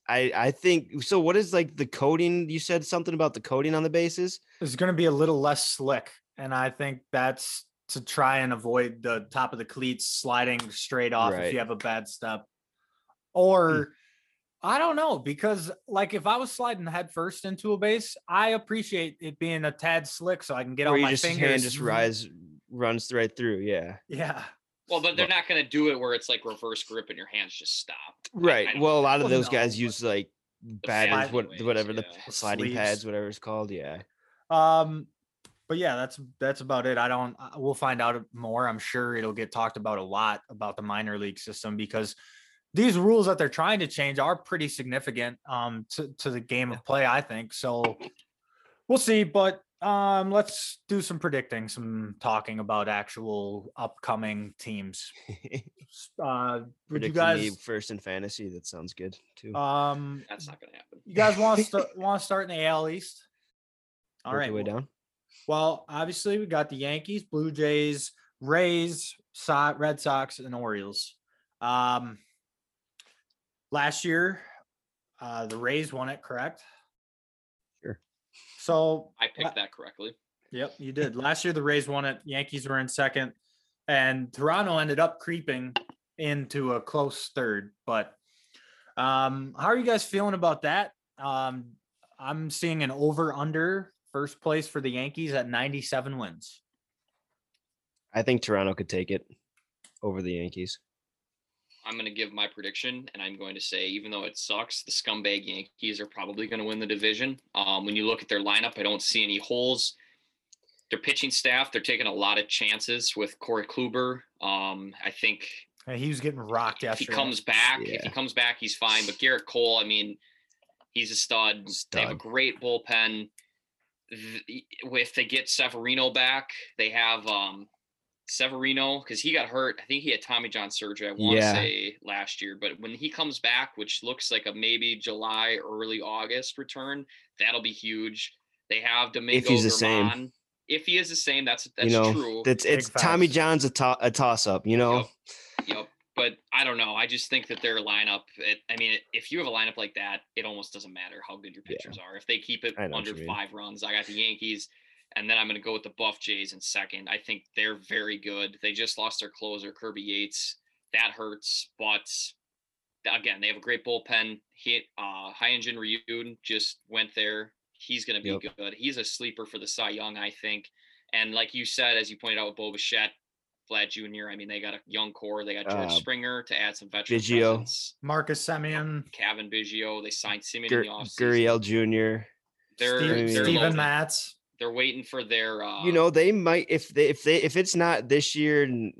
I I think so what is like the coating? You said something about the coating on the bases? It's going to be a little less slick, and I think that's to try and avoid the top of the cleats sliding straight off if you have a bad step. Or I don't know because like if I was sliding head first into a base, I appreciate it being a tad slick so I can get Or all you my just fingers. hand just rise runs right through. Yeah. Yeah. Well, but they're not going to do it where it's like reverse grip and your hands just stop. I- I Right. don't Well, a lot of those no, guys use like pad batters, what whatever the yeah. The sliding sleeves. pads, whatever it's called. Yeah. Um, but yeah, that's that's about it. I don't. uh, We'll find out more. I'm sure it'll get talked about a lot about the minor league system because these rules that they're trying to change are pretty significant um to to the game of play. I think so. We'll see, but um, let's do some predicting, some talking about actual upcoming teams. [laughs] Uh, would you Predicting me guys? first in fantasy. That sounds good too. Um, That's not going to happen. you guys want to want to start in the AL East? All Work right, your way well- down. Well, obviously we got the Yankees, Blue Jays, Rays, so- Red Sox, and Orioles. Um, last year, uh, the Rays won it, correct? Sure. So, I la- picked that correctly. yep, you did. Last year, the Rays won it. Yankees were in second, and Toronto ended up creeping into a close third. But um, how are you guys feeling about that? Um, I'm seeing an over under first place for the Yankees at 97 wins. I think Toronto could take it over the Yankees. I'm going to give my prediction, and I'm going to say, even though it sucks, the scumbag Yankees are probably going to win the division. Um, when you look at their lineup, I don't see any holes. Their pitching staff, they're taking a lot of chances with Corey Kluber. Um, I think Uh, He was getting rocked if he yesterday. comes back, if he comes back, he's fine. But Gerrit Cole, I mean, he's a stud. They have a great bullpen. Th- If they get Severino back, they have um Severino because he got hurt. I think he had Tommy John surgery. I want to Yeah. say last year, but when he comes back, which looks like a maybe July, early August return, that'll be huge. They have Domingo If he's the same. If he is the same, that's that's you know, true. that's Big it's Tommy facts. John's a, to- a toss up. You know, Yep. But I don't know. I just think that their lineup. It, I mean, if you have a lineup like that, it almost doesn't matter how good your Yeah. pitchers are. If they keep it I know what under five runs, I got the Yankees, and then I'm going to go with the Buff Jays in second. I think they're very good. They just lost their closer, Kirby Yates. That hurts, but again, they have a great bullpen. He, uh, Hyun Jin Ryu just went there. He's going to be Yep. good. He's a sleeper for the Cy Young, I think. And like you said, as you pointed out with Bo Bichette, Vlad Jr. I mean, they got a young core. They got George Uh, Springer to add some veteran Biggio. presence. Marcus Semien, Cavan Biggio. They signed Semien Gur- in the offseason. Gurriel Jr. They're, Steve, they're, Steven. Matz. They're waiting for their. Uh, you know they might if they if they if it's not this year and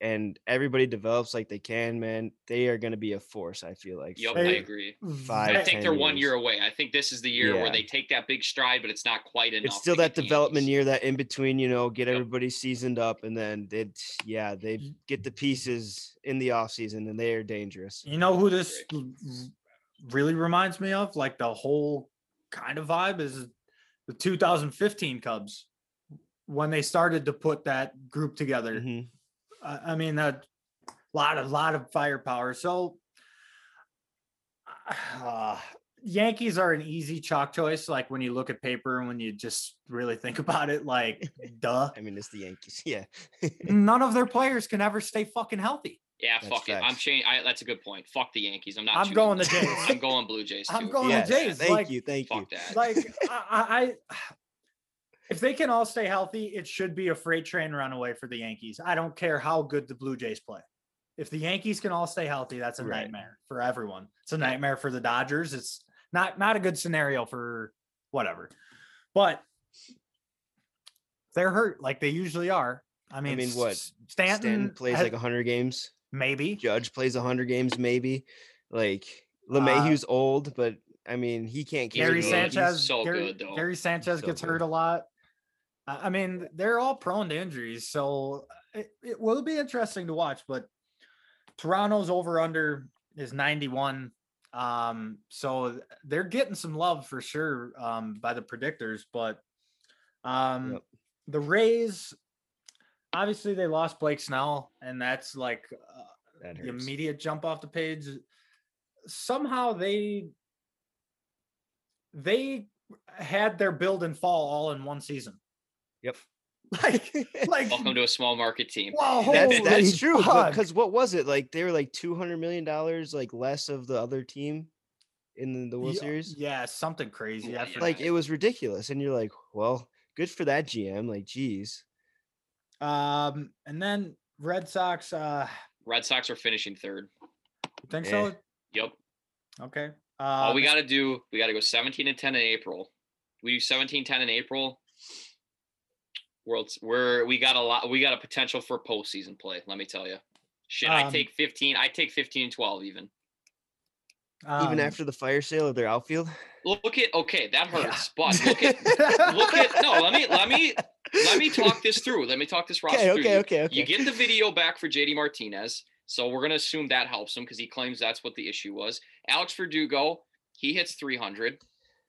and everybody develops like they can man they are going to be a force i feel like Yep, I agree. Five, I think they're one year away. I think this is the year where they take that big stride, but it's not quite enough. it's still that development Yankees. year that in between you know get Yep. everybody seasoned up and then they yeah they get the pieces in the off season and they are dangerous You know who this really reminds me of? Like the whole kind of vibe is the 2015 Cubs when they started to put that group together. Mhm. I I mean, a lot of lot of firepower. So, uh, Yankees are an easy chalk choice. Like when you look at paper and when you just really think [laughs] about it, like, [laughs] duh. i mean it's the yankees [laughs] yeah None of their players can ever stay fucking healthy. Yeah, That's fuck it. I'm changing. That's a good point. Fuck the Yankees. I'm not. I'm going the [laughs] them. Jays. I'm going Blue Jays too. I'm going yes, the Jays. thank like, you thank you Fuck that. [laughs] like I, I, I if they can all stay healthy, it should be a freight train runaway for the Yankees. I don't care how good the Blue Jays play. If the Yankees can all stay healthy, that's a Right. nightmare for everyone. It's a nightmare for the Dodgers. It's not not a good scenario for whatever. But they're hurt like they usually are. I mean, I mean, what? Stanton, stanton plays has- like 100 games maybe. judge plays 100 games maybe like Uh, LeMahieu's old but i mean he can't carry Gary good. the Sanchez, so Gary, good, though. Gary Sanchez So gets good. hurt a lot. I I mean, they're all prone to injuries, so it, it will be interesting to watch. But Toronto's over under is 91. Um, so they're getting some love for sure um, by the predictors. But um, Yep. the Rays, obviously, they lost Blake Snell, and that's like uh, That the immediate jump off the page. Somehow they they had their build and fall all in one season. Yep. [laughs] Like, [laughs] like Welcome to a small market team. wow, That's that's true. Because what was it like? They were like two hundred million dollars like less of the other team in the World Yeah, Series. Yeah, something crazy. Yeah. Like it was ridiculous, and you're like, well, good for that GM. Like, geez, um, and then Red Sox. Uh, Red Sox are finishing third. you think Eh. so? Yep. Okay. All we got to do, we got to go 17 and 10 in April. We do 17 10 in April. World's we're we got a lot. We got a potential for postseason play. Let me tell you. Shit, I Um, take 15. I take 15 and 12 even. even um, after the fire sale of their outfield. Look at okay, that Yeah. hurts. But look at [laughs] look at no. Let me let me let me talk this through. Let me talk this roster Okay, through. okay, You- okay, okay. You get the video back for JD Martinez. So we're gonna assume that helps him because he claims that's what the issue was. Alex Verdugo, he hits 300.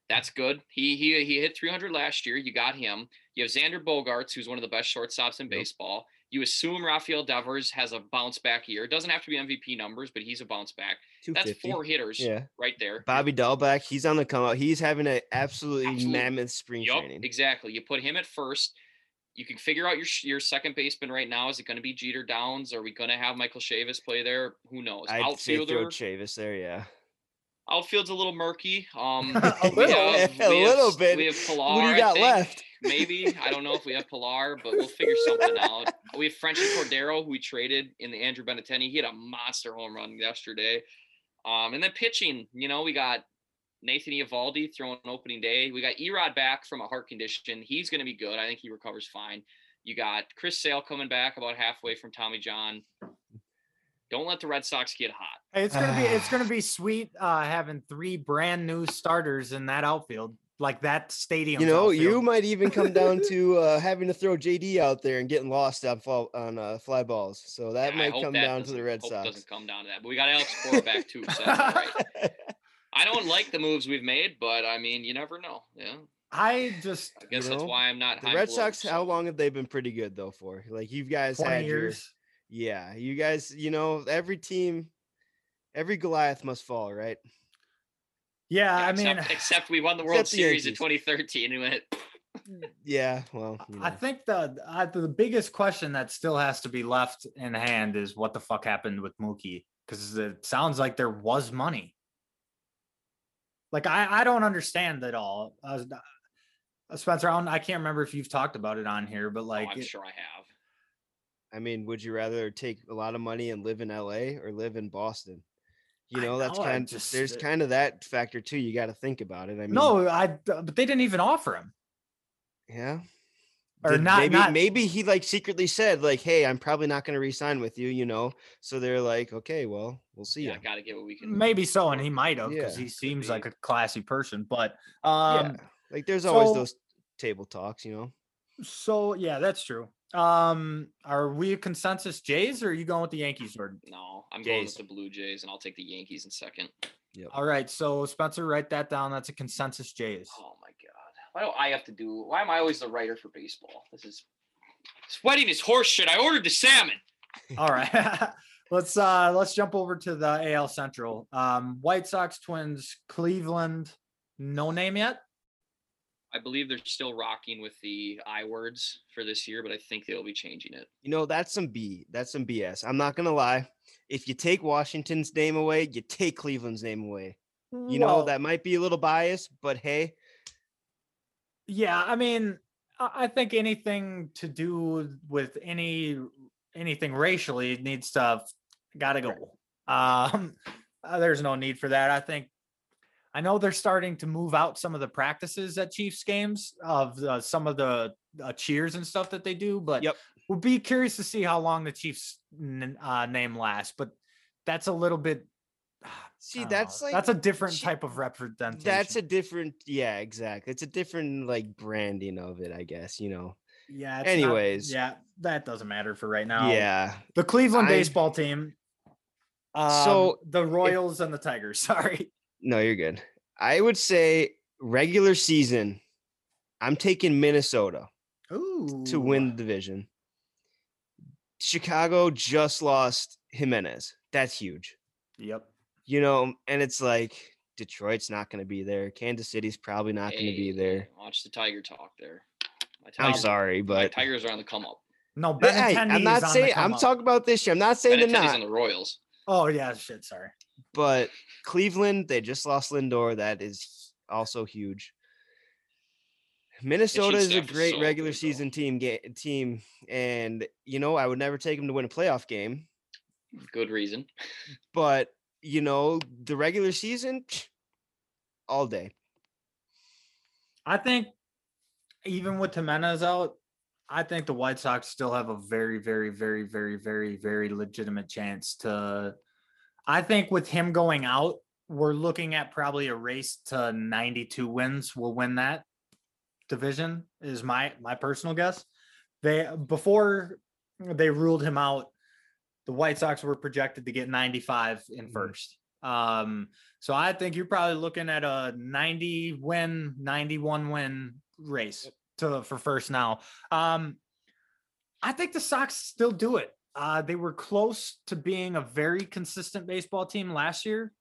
That's good. He he he hit 300 last year. You got him. You have Xander Bogaerts, who's one of the best shortstops in Yep. baseball. You assume Rafael Devers has a bounce back year. It doesn't have to be MVP numbers, but he's a bounce back. That's four hitters Yeah, right there. Bobby Dalbec, he's on the come out. He's having an absolutely Absolute- mammoth spring Yup, training. exactly. You put him at first. You can figure out your your second baseman right now. Is it going to be Jeter Downs? Are we going to have Michael Chavis play there? Who knows? I'd say throw Chavis there. Yeah. Outfield's a little murky. Um, [laughs] A little. have- A we have- bit. We have Pilar. what do you got left? [laughs] Maybe I don't know if we have Pilar, but we'll figure something out. [laughs] We have Franchy Cordero, who we traded in the Andrew Benintendi. He had a monster home run yesterday. Um, and then pitching, you know, we got Nathan Eovaldi throwing opening day. We got Erod back from a heart condition. He's going to be good. I think he recovers fine. You got Chris Sale coming back about halfway from Tommy John. Don't let the Red Sox get hot. Hey, it's gonna be it's gonna be [sighs] sweet uh, having three brand new starters in that outfield, like that stadium. You know, you might even come down [laughs] to uh, having to throw JD out there and getting lost on fall, on uh, fly balls. So that Yeah, might come that down to the doesn't- Red hope Sox. doesn't come down to that. But we got Alex Cora back too. So that's all right. [laughs] I don't like the moves we've made, but I mean, you never know. Yeah, I just I guess that's know, why I'm not. the Red below, Sox, how long have they been pretty good though? For like you guys twenty had your years. yeah, you guys, you know, every team, every Goliath must fall, right? Yeah, Yeah, I mean, except, except we won the World Except the Series in 2013 and went. Yeah, well, you I think the I, the biggest question that still has to be left in hand is what the fuck happened with Mookie because it sounds like there was money. Like I I don't understand at all. Uh, uh, Spencer, I, don't, I can't remember if you've talked about it on here, but like oh, I'm it- sure I have. I mean, would you rather take a lot of money and live in LA or live in Boston? You I know, that's kind. just- there's kind of that factor too. You got to think about it. I mean, no, I but they didn't even offer him. yeah, Or not- Maybe, not- maybe he like secretly said like, "Hey, I'm probably not going to resign with you." You know, so they're like, "Okay, well, we'll see Yeah, you." got to get what we can. Maybe so, and he might have because Yeah, he seems be. like a classy person. But um, yeah, like there's always so- those table talks, you know. so yeah, that's true. Um, are we a consensus Jays or are you going with the Yankees? Or No, I'm going with the Blue Jays, and I'll take the Yankees in second. all right, so Spencer, write that down. That's a consensus Jays. Oh my god, why do I have to do? Why am I always the writer for baseball? This is sweating is horse shit. I ordered the salmon. All right. [laughs] let's uh let's jump over to the AL Central. Um White Sox, Twins, Cleveland. No name yet? I believe they're still rocking with the I words for this year, but I think they'll be changing it. You know, that's some B. That's some BS. I'm not gonna lie. If you take Washington's name away, you take Cleveland's name away. You know, that might be a little biased, but hey, Yeah, I mean, I think anything to do with any anything racially needs to got to go. [laughs] Um, uh, there's no need for that. I think. I know they're starting to move out some of the practices at Chiefs games of uh, some of the uh, cheers and stuff that they do, but Yep. we'll be curious to see how long the Chiefs n- uh, name lasts. But that's a little bit. See, know. that's like that's a different Chi- type of representation. that's a different yeah exactly it's a different like branding of it i guess you know Yeah. it's not- Anyways. yeah, that doesn't matter for right now. Yeah. The Cleveland I- baseball team. Um, So, the Royals and the Tigers. [laughs] Sorry. No, you're good. I would say regular season. I'm taking Minnesota Ooh. to win the division. Chicago just lost Jimenez. That's huge. Yep. You know, and it's like Detroit's not going to be there. Kansas City's probably not going to be there. Watch the Tiger talk there. My I'm Tigers- sorry, My but Tigers are on the come up. No, But, hey, I'm not is on the saying I'm up. talking about this year. I'm not saying they're Benintendi's not. on the Royals. Oh yeah, shit. Sorry. but Cleveland, they just lost Lindor. That is also huge. Minnesota is a great so regular good, season team ga- team, and you know I would never take them to win a playoff game, Good reason. but you know the regular season, all day. I think even with Jimenez out, I think the White Sox still have a very, very, very, very, very, very legitimate chance to. I think with him going out, we're looking at probably a race to 92 wins. We'll win that division is my my personal guess. They before they ruled him out, the White Sox were projected to get 95 in Mhm. first. Um, so I think you're probably looking at a 90 win, 91 win race to for first now. Um, I think the Sox still do it. Uh, they were close to being a very consistent baseball team last year.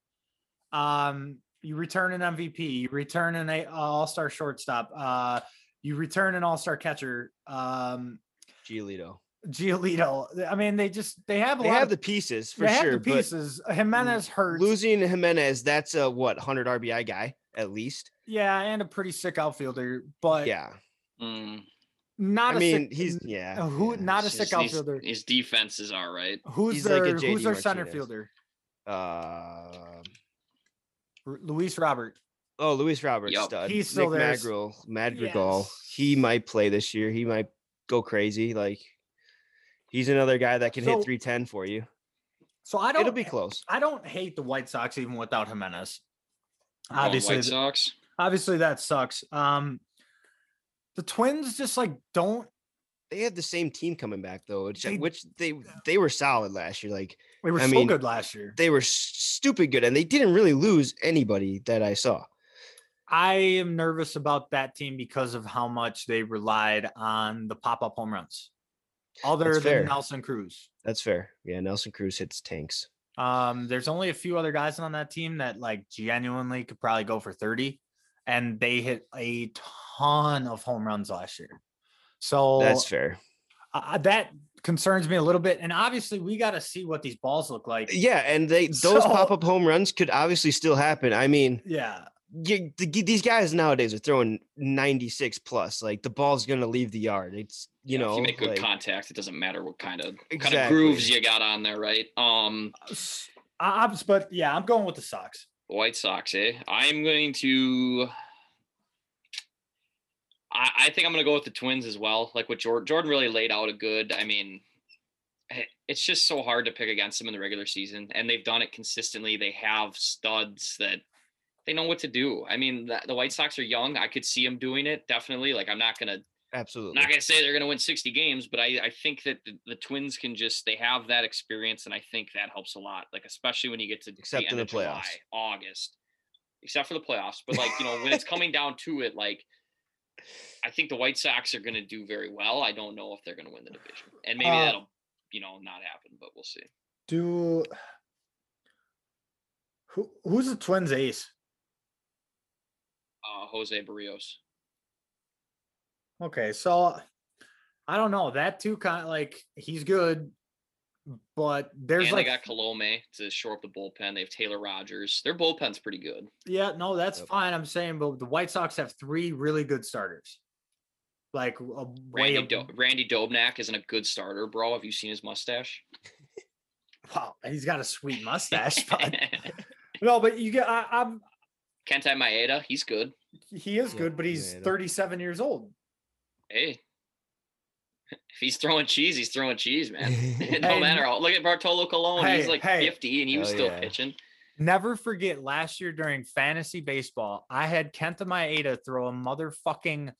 Um, you return an MVP, you return an a- all-star shortstop, uh, you return an all-star catcher, um, Giolito. Giolito. I mean, they just they have a They lot have of the pieces for they have sure, the but pieces. Jimenez hurts. losing Jimenez, that's a what 100 RBI guy at least. Yeah, and a pretty sick outfielder, but yeah, Mm, not I a mean sick, he's yeah. uh, who yeah, not a it's sick just- outfielder. his defense is all right. Who's he's like a their who's JD their center fielder? Uh, R- Luis Robert. oh, Luis Robert, Yup. stud. He's still Nick there. Madrigal, Madrigal. Yes. He might play this year. He might go crazy. Like he's another guy that can So, hit 310 for you. So I don't It'll be close. I don't hate the White Sox even without Jimenez. Going Obviously, White Sox. obviously that sucks. Um, the Twins just like don't. They have the same team coming back though, which, They- which they they were solid last year. Like They were I so mean, good last year. they were stupid good, and they didn't really lose anybody that I saw. I am nervous about that team because of how much they relied on the pop up home runs. Other That's than fair. Nelson Cruz. That's fair. Yeah, Nelson Cruz hits tanks. Um, there's only a few other guys on that team that like genuinely could probably go for 30, and they hit a ton of home runs last year. So That's fair. uh, that concerns me a little bit. And obviously, we got to see what these balls look like. Yeah, and they those So- pop up home runs could obviously still happen. I mean, Yeah, you, the, these guys nowadays are throwing 96 plus. Like the ball's gonna leave the yard. It's you Yeah, know if you make good like, contact, it doesn't matter what kind of kind of grooves you got on there, right? Um, S- I, I'm, but yeah, I'm going with the Sox. White Sox, eh? I'm going to. I, I think I'm going to go with the Twins as well. Like what Jordan, Jordan really laid out a good. I mean, eh, it's just so hard to pick against them in the regular season, and they've done it consistently. They have studs that they know what to do. I mean, the, the White Sox are young. I could see them doing it definitely. Like I'm not going to absolutely. not gonna say they're gonna win 60 games, but I, I think that the, the Twins can just they have that experience, and I think that helps a lot. Like especially when you get to Except the in the of playoffs. July, August, except for the playoffs. But like you know when it's [laughs] coming down to it, like I think the White Sox are gonna do very well. I don't know if they're gonna win the division, and maybe Uh, that'll you know not happen, but we'll see. Do who who's the Twins ace? Uh, Jose Berrios. Okay, so I don't know that too. Kind of like he's good, but there's and like they got Colome to shore up the bullpen. They have Taylor Rogers. Their bullpen's pretty good. yeah, no, that's Yep. fine. I'm saying, but the White Sox have three really good starters. Like a Randy, ab- Do- Randy Dobnak isn't a good starter, bro. Have you seen his mustache? [laughs] wow, he's got a sweet mustache. [laughs] but no, but you get I, I'm Kenta Maeda, he's good. he is Yeah, good, but he's yeah, no. 37 years old. Hey, [laughs] if he's throwing cheese, he's throwing cheese, man. [laughs] [laughs] Hey, no matter. how- Look at Bartolo Colon. Hey, he's like hey. 50 and he was Hell still yeah. pitching. Never forget last year during fantasy baseball, I had Kenta Maeda throw a motherfucking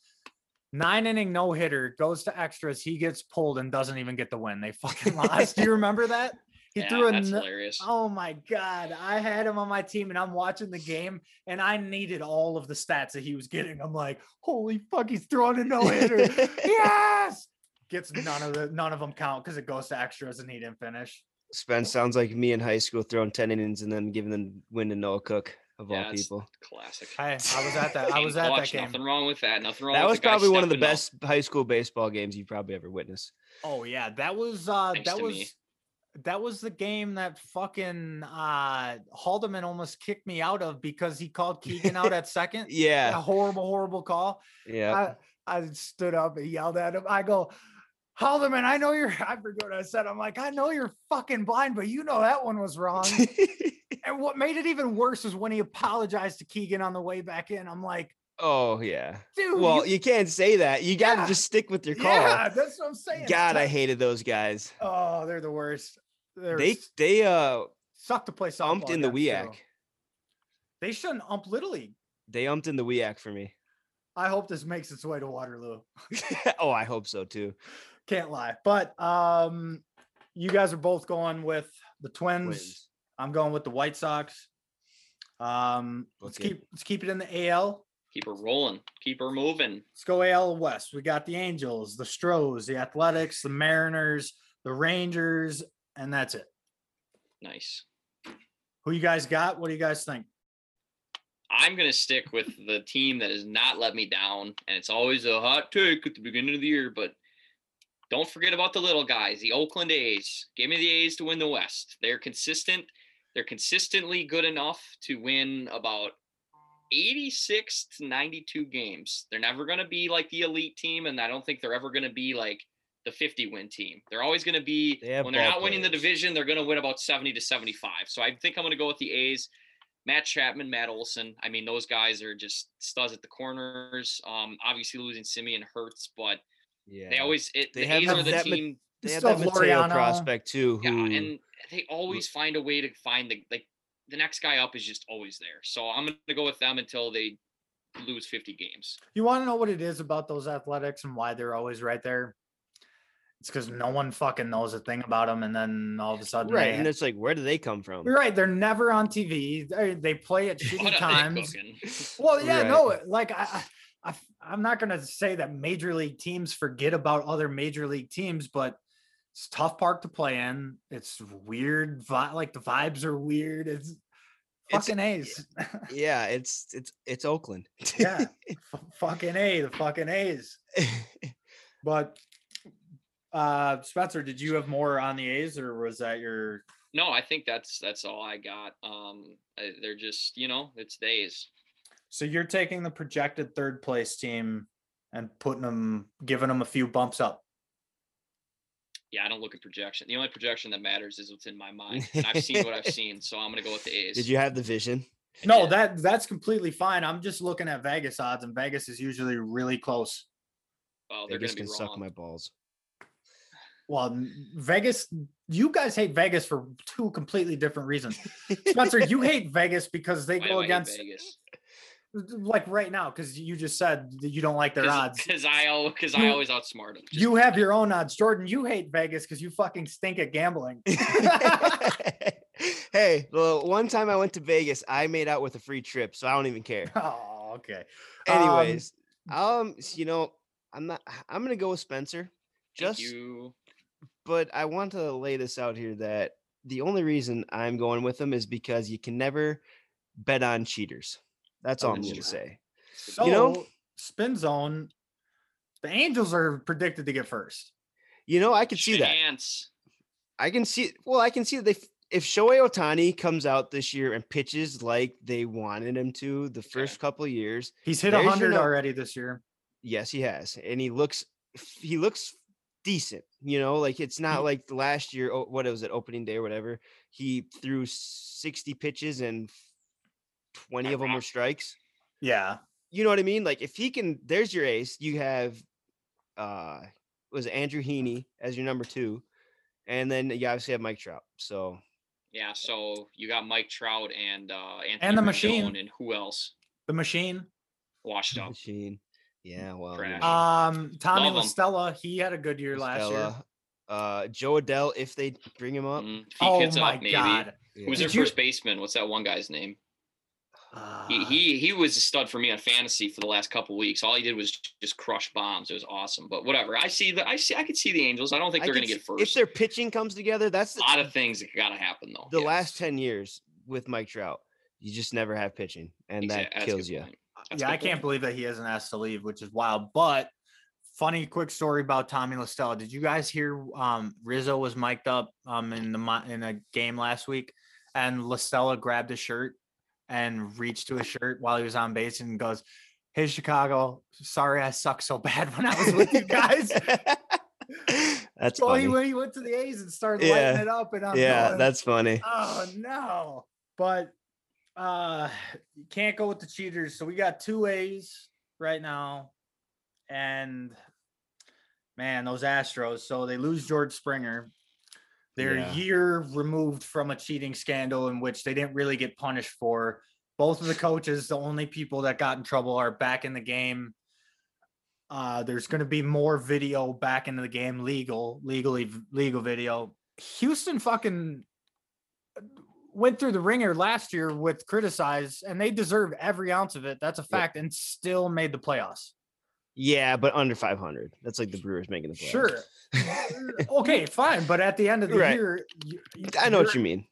Nine inning no hitter goes to extras. He gets pulled and doesn't even get the win. They fucking lost. Do you remember that? He yeah, threw a that's n- hilarious. Oh my god! I had him on my team, and I'm watching the game, and I needed all of the stats that he was getting. I'm like, holy fuck, he's throwing a no hitter. [laughs] yes, gets none of the none of them count because it goes to extras, and he didn't finish. Spence sounds like me in high school throwing 10 innings and then giving the win to Noah Cook of Yeah, all people. Classic. Hey, I was at that. I [laughs] was at that game. Nothing wrong with that. Nothing wrong. That with was the probably one of the stepping up. best high school baseball games you've probably ever witnessed. Oh yeah, that was uh Thanks that was me. That was the game that fucking uh Haldeman almost kicked me out of because he called Keegan out at second. [laughs] A Yeah. horrible, horrible call. Yeah. I, I stood up and yelled at him. I go, Haldeman, I know you're [laughs] I forget what I said. I'm like, I know you're fucking blind, but you know that one was wrong. [laughs] and what made it even worse was when he apologized to Keegan on the way back in. I'm like, oh, yeah. dude, Well, you, you can't say that. You got to Yeah. just stick with your call. yeah, that's what I'm saying. God, I hated those guys. Oh, they're the worst. They're They they uh suck to play softball. umped in the against, WEAC. too. They shouldn't ump Little League. They umped in the WEAC for me. I hope this makes its way to Waterloo. [laughs] oh, I hope so too. Can't lie. But um you guys are both going with the twins. Wins. I'm going with the White Sox. Um let's Okay. keep let's keep it in the AL. Keep her rolling. Keep her moving. Let's go AL West. We got the Angels, the Stros, the Athletics, the Mariners, the Rangers, and that's it. Nice. Who you guys got? What do you guys think? I'm gonna stick with the team that has not let me down, and it's always a hot take at the beginning of the year. But don't forget about the little guys, the Oakland A's. Give me the A's to win the West. They're consistent. They're consistently good enough to win about 86 to 92 games. They're never gonna be like the elite team, and I don't think they're ever gonna be like the 50 win team. They're always going to be They when they're ball not winning the division, they're going to win about 70 to 75. So I think I'm going to go with the A's. Matt Chapman, Matt Olson. I mean, those guys are just studs at the corners. Um, obviously losing Semien hurts, but Yeah. they always it, They the have A's that- are the that ma- team. they They had still that have Mateo prospect too. Yeah, and they always find a way to find the like the next guy up is just always there. So I'm going to go with them until they lose 50 games. You want to know what it is about those athletics and why they're always right there? It's because no one fucking knows a thing about them, and then all of a sudden, right, they- and it's like, where do they come from? Right. They're never on TV. They, they play at shitty times. Well, yeah, Right. no, like I, I, I, am not gonna say that major league teams forget about other major league teams, but it's a tough park to play in. It's weird. Vi- like the vibes are weird. It's It's- fucking A's. Yeah, it's it's it's Oakland. yeah, [laughs] F- fucking A. The fucking A's. [laughs] But uh Spencer, did you have more on the A's, or was that your? No, I think that's that's all I got. Um, they're just you know it's days. So you're taking the projected third place team and putting them, giving them a few bumps up. Yeah, I don't look at projection. The only projection that matters is what's in my mind. And I've seen what I've [laughs] seen, so I'm gonna go with the A's. Did you have the vision? No, Yeah. that that's completely fine. I'm just looking at Vegas odds, and Vegas is usually really close. Well, they're Vegas gonna can be suck my balls. Well, Vegas, you guys hate Vegas for two completely different reasons. Spencer, you [laughs] hate Vegas because they Why go do I hate against, Vegas like right now, because you just said that you don't like their odds. because I because I always outsmart them. You have your own odds. Jordan, you hate Vegas because you fucking stink at gambling. [laughs] hey, the one time I went to Vegas, I made out with a free trip, so I don't even care. [laughs] oh, okay. Um, Anyways, um, s- you know, I'm not. I'm gonna go with Spencer. Just, you. But I want to lay this out here that the only reason I'm going with them is because you can never bet on cheaters. That's all I'm that's gonna say. So, You know- spin zone. The Angels are predicted to get first. You know, I can see that. I can see. Well, I can see that they. If Shohei Ohtani comes out this year and pitches like they wanted him to the first couple of years, He's hit There's your 100 already this year. yes, he has, and he looks. He looks decent. You know, like it's not like last year. oh, What was it? Opening day or whatever. He threw sixty pitches and twenty of them were strikes. Yeah. You know what I mean? Like if he can, there's your ace. You have, uh, was it Andrew Heaney as your number two, and then you obviously have Mike Trout. So Yeah, so you got Mike Trout and uh Anthony And the Rendon machine. and who else? The machine. Washed up. machine. Yeah, well, Trash. Um, Tommy Love 'em. LaStella, he had a good year last year. Stella, Uh, Jo Adell, if they bring him up. Mm, if he Oh gets my up, maybe. god. Who's Did their you- first baseman? What's that one guy's name? Uh, He he he was a stud for me on fantasy for the last couple weeks. All he did was just crush bombs. It was awesome. But whatever. I see the I see I could see the Angels. I don't think I they're could gonna get s- first. If their pitching comes together, that's a the, lot of things that gotta happen though. the Yes. last 10 years with Mike Trout. You just never have pitching, and Exa- that that's a kills you. point. That's yeah, I can't believe that he hasn't asked to leave, which is wild. But funny quick story about Tommy LaStella. Did you guys hear um Rizzo was mic'd up um in the in a game last week and LaStella grabbed his shirt and reached to his shirt while he was on base and goes, Hey Chicago, sorry I suck so bad when I was with you guys. [laughs] that's well, he funny. went, he went to the A's and started Yeah. lighting it up, and I'm yeah, going, that's funny. oh no. But uh you can't go with the cheaters. So we got two A's right now. And man, those Astros. So they lose George Springer. They're Yeah. a year removed from a cheating scandal in which they didn't really get punished for. Both of the coaches, the only people that got in trouble are back in the game. Uh, there's going to be more video back into the game, legal, legally legal video. Houston fucking went through the ringer last year with criticized, and they deserve every ounce of it. That's a fact, and still made the playoffs. Yeah, but under 500. That's like the Brewers making the playoffs. Sure. [laughs] okay, fine, but at the end of the Right. year, you, I know what you mean.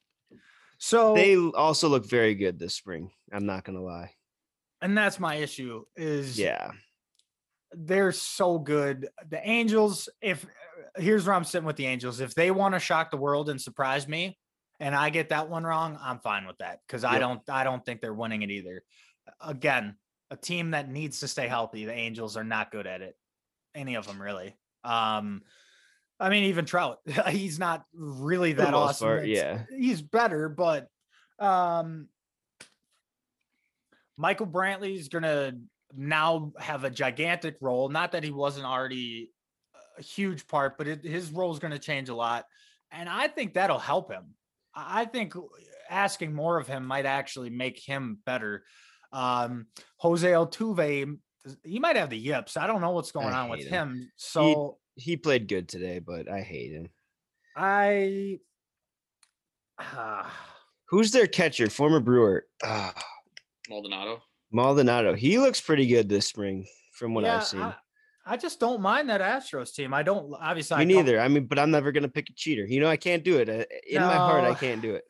So They also look very good this spring. I'm not gonna lie. and that's my issue is Yeah, they're so good. The Angels, if here's where I'm sitting with the Angels, if they want to shock the world and surprise me, and I get that one wrong, I'm fine with that because I don't I don't think they're winning it either. Again, a team that needs to stay healthy. The Angels are not good at it. Any of them really. Um, I mean, even Trout, [laughs] he's not really that awesome. part, yeah. he's better, but um, Michael Brantley's gonna now have a gigantic role. Not that he wasn't already a huge part, but it, his role is going to change a lot, and I think that'll help him. I I think asking more of him might actually make him better. Um, Jose Altuve, he might have the yips. I don't know what's going I on with him. him. So he played good today, but I hate him. I. ah, Who's their catcher? Former Brewer. Ah, Maldonado. Maldonado. He looks pretty good this spring, from what yeah, I've seen. I, I just don't mind that Astros team. I don't obviously. Me I don't- neither. I mean, but I'm never gonna pick a cheater. You know, I can't do it. Uh, In my heart, I can't do it.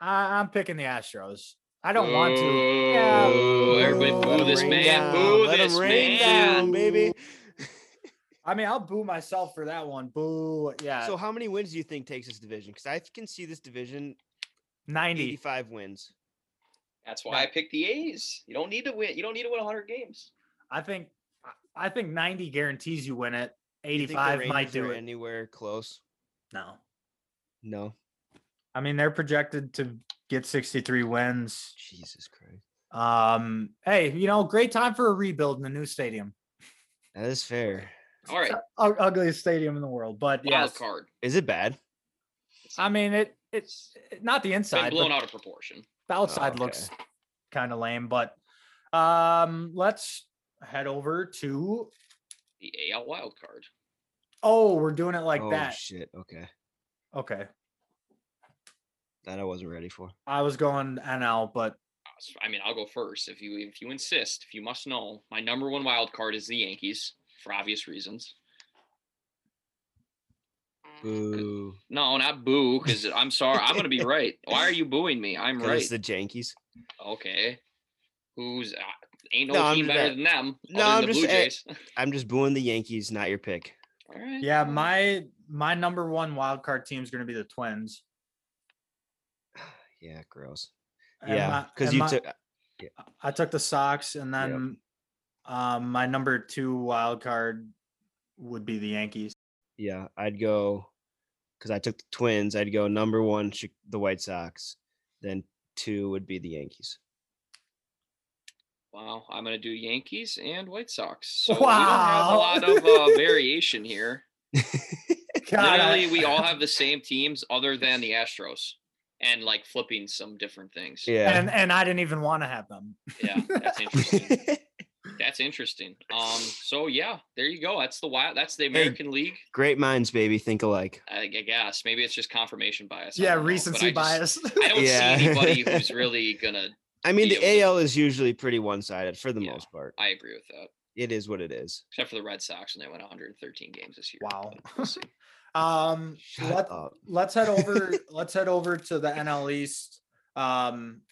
I, I'm picking the Astros. I don't want to. Yeah, Boo. Everybody boo. boo this man. down. Boo Let 'em this rain man. down, baby. I mean, I'll boo myself for that one. Boo. Yeah. So, how many wins do you think takes this division? Because I can see this division 90. 85 wins. That's why I picked the A's. You don't need to win. You don't need to win 100 games. I think I- I think 90 guarantees you win it. Do you think the 85 might do are it. anywhere close. No. No. I mean, they're projected to get 63 wins. Jesus Christ. Um, hey, you know, great time for a rebuild in the new stadium. That is fair. All right. U- ugliest stadium in the world, but Wild yes. card. Is it bad? I mean, it it's it- not the It's been inside, blown out of proportion. the outside okay. looks kind of lame, but um let's head over to The AL wild card. oh, we're doing it like oh, that. shit. Okay. Okay. That I wasn't ready for. I was going NL, but I mean, I'll go first if you if you insist. If you must know, my number one wild card is the Yankees for obvious reasons. Boo. No, not boo, because [laughs] I'm sorry. I'm gonna be right. Why are you booing me? I'm right. It's the Yankees. Okay. Who's uh, ain't no, No, team better at- than them? No, I'm than the just Blue Jays. [laughs] I'm just booing the Yankees, not your pick. All right. yeah, my my number one wild card team is going to be the Twins. [sighs] Yeah, gross. And yeah, because you my- took. I took the Sox, and then um, my number two wild card would be the Yankees. Yeah, I'd go because I took the Twins. I'd go number one, the White Sox. Then two would be the Yankees. Wow, I'm gonna do Yankees and White Sox. So Wow. we don't have a lot of uh, [laughs] variation here. God, I- Literally, we all have the same teams other than the Astros, and like flipping some different things. yeah. and and I didn't even want to have them. Yeah, that's interesting. That's interesting. Um, so yeah, there you go. That's the wild. That's the American League. Great minds, baby, think alike. I, I guess maybe it's just confirmation bias. Yeah, don't know, but recency I just- bias. I don't Yeah. see anybody who's [laughs] really gonna. I mean, the AL is usually pretty one-sided for the Yeah. most part. I agree with that, It is what it is. except for the Red Sox, and they went 113 games this year. Wow. we'll [laughs] um, Shut let, up. let's head over. [laughs] let's head over to the NL East. Um,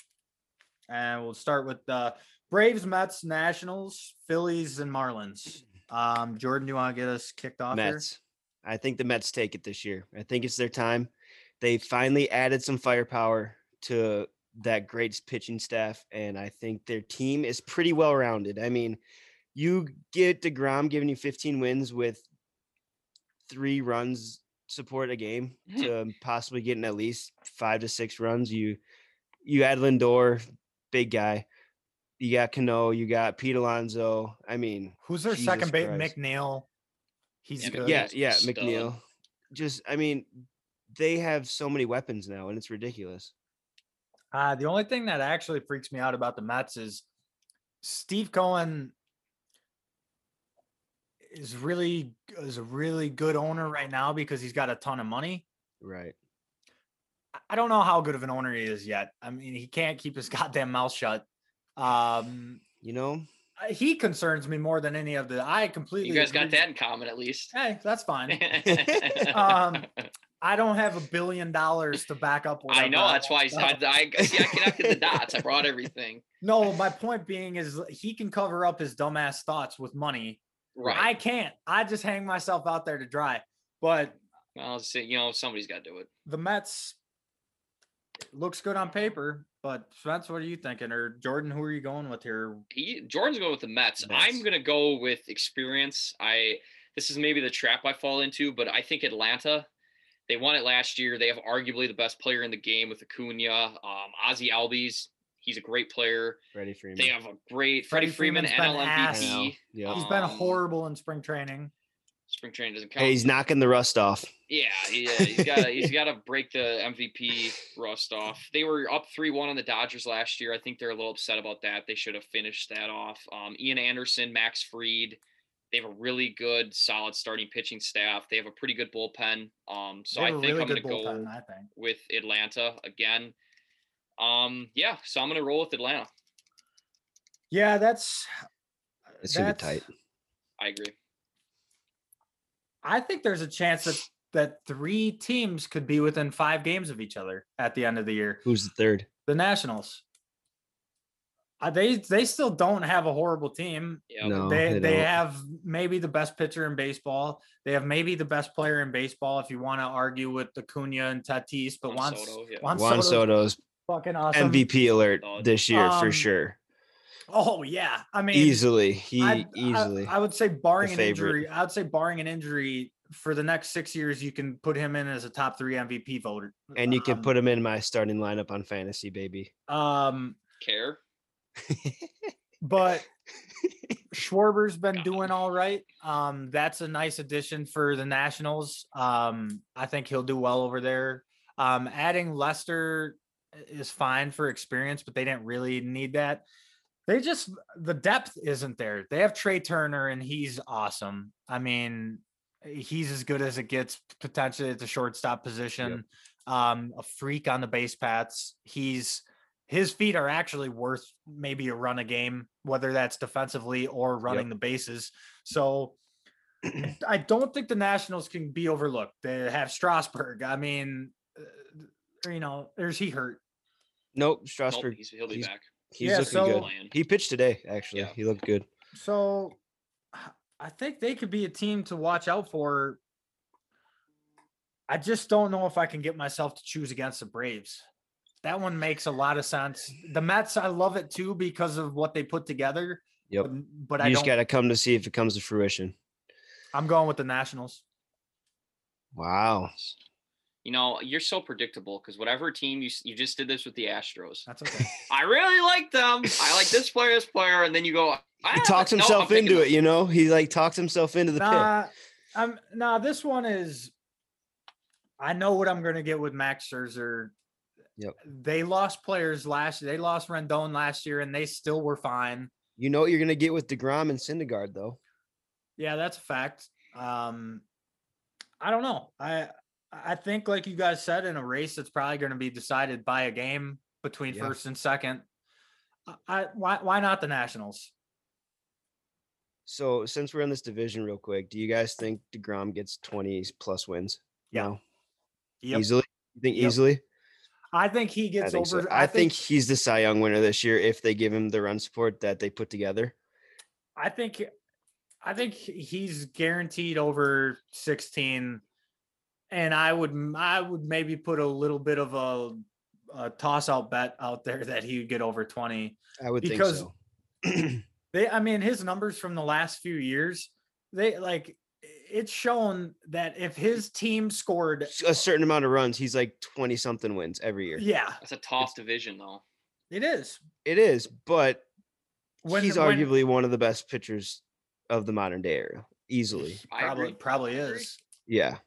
and we'll start with the Braves, Mets, Nationals, Phillies, and Marlins. [clears throat] Um, Jordan, do you want to get us kicked off here? Mets. I think the Mets take it this year. I think it's their time. They finally added some firepower to that great pitching staff, and I think their team is pretty well rounded. I mean, you get DeGrom giving you 15 wins with three runs support a game [laughs] to possibly getting at least five to six runs. You you add Lindor, big guy. You got Cano, you got Pete Alonso. I mean, Who's their Jesus second base? McNeil. He's Yeah, good. yeah, yeah, stud. McNeil. Just, I mean, they have so many weapons now, and it's ridiculous. Uh, the only thing that actually freaks me out about the Mets is Steve Cohen is really is a really good owner right now because he's got a ton of money. Right. I- I don't know how good of an owner he is yet. I mean, he can't keep his [laughs] goddamn mouth shut. Um, You know, uh, he concerns me more than any of the. I completely. You guys got that in common at least. Hey, that's fine. [laughs] [laughs] Um, I don't have a billion dollars to back up. I know that's why I, want. I, I see. I connected the dots. I brought everything. [laughs] No, my point being is he can cover up his dumbass thoughts with money. Right. I can't. I just hang myself out there to dry. But I'll say, you know, somebody's got to do it. the Mets looks good on paper. But Spence, what are you thinking? Or Jordan, who are you going with here? He Jordan's going with the Mets. I'm gonna go with experience. I this is maybe the trap I fall into, but I think Atlanta. They won it last year. They have arguably the best player in the game with Acuna. Um, Ozzy Albies, he's a great player. Freddie Freeman. They have a great Freddie Freddie Freeman, Freeman's been NL. MVP. Yeah. He's been Um, horrible in spring training. Spring training doesn't count. Hey, he's knocking the rust off. Yeah, yeah, he's got he's got to break the MVP rust off. They were up three one on the Dodgers last year. I think they're a little upset about that. They should have finished that off. Um, Ian Anderson, Max Fried, they have a really good, solid starting pitching staff. They have a pretty good bullpen. Um, so I think really I'm gonna go I think. with Atlanta again. Um, yeah, so I'm gonna roll with Atlanta. Yeah, that's It's gonna be tight. I agree. I think there's a chance that that three teams could be within five games of each other at the end of the year. Who's the third? The Nationals. Uh, they they still don't have a horrible team. Yeah, No, they they they have maybe the best pitcher in baseball. They have maybe the best player in baseball if you want to argue with the Acuna and Tatis. But Juan Juan, Soto, yeah. Juan, Juan Soto's Soto's fucking awesome. MVP alert this year for Um, sure. Oh yeah, I mean Easily. He I, I- easily. I, would say barring an injury, I would say barring an injury for the next six years, you can put him in as a top three MVP voter. and you can Um, put him in my starting lineup on fantasy, baby. Um, care. [laughs] but Schwarber's [laughs] been God. doing all right. Um, that's a nice addition for the Nationals. Um, I think he'll do well over there. Um, adding Lester is fine for experience, but they didn't really need that. They just the depth isn't there. They have Trea Turner, and he's awesome. I mean, he's as good as it gets potentially at the shortstop position. Um, a freak on the base paths. He's his feet are actually worth maybe a run a game, whether that's defensively or running the bases. So [clears throat] I don't think the Nationals can be overlooked. They have Strasburg. I mean, uh, you know, there's he hurt. Nope, Nope, Strasburg. he's, he'll be he's- back. He's Yeah, looking so- good. He pitched today, actually. Yeah. He looked good. So I think they could be a team to watch out for. I just don't know if I can get myself to choose against the Braves. That one makes a lot of sense. The Mets, I love it too because of what they put together. Yep. But, but I you don't. just got to come to see if it comes to fruition. I'm going with the Nationals. Wow. You know, you're so predictable because whatever team you you just did this with the Astros. That's okay. [laughs] I really like them. I like this player, this player, and then you go. He "Ah, talks himself picking into them." it, you know? He like talks himself into the pit. nah, I'm nah. This one is. I know what I'm going to get with Max Scherzer. Yep. They lost players last. They lost Rendon last year, and they still were fine. You know what you're gonna get with Degrom and Syndergaard, though. Yeah, that's a fact. Um, I don't know. I I think, like you guys said, in a race that's probably going to be decided by a game between Yeah. first and second. I, why why not the Nationals? So since we're in this division, real quick, do you guys think Degrom gets 20 plus wins? Yeah. No? Yep. Easily? You think Yep. easily? I think he I gets think so. over. I, think, he's the Cy Young winner this year if they give him the run support that they put together. I think I think he's guaranteed over 16 and I would I would maybe put a little bit of a, a toss out bet out there that he would get over 20. I would Because- think so. [clears throat] They I mean his numbers from the last few years, they like it's shown that if his team scored a certain amount of runs, he's like 20 something wins every year. yeah, That's a tough division, though. it is. It is, but When he's when- arguably one of the best pitchers of the modern day era, easily. Probably probably is. Yeah.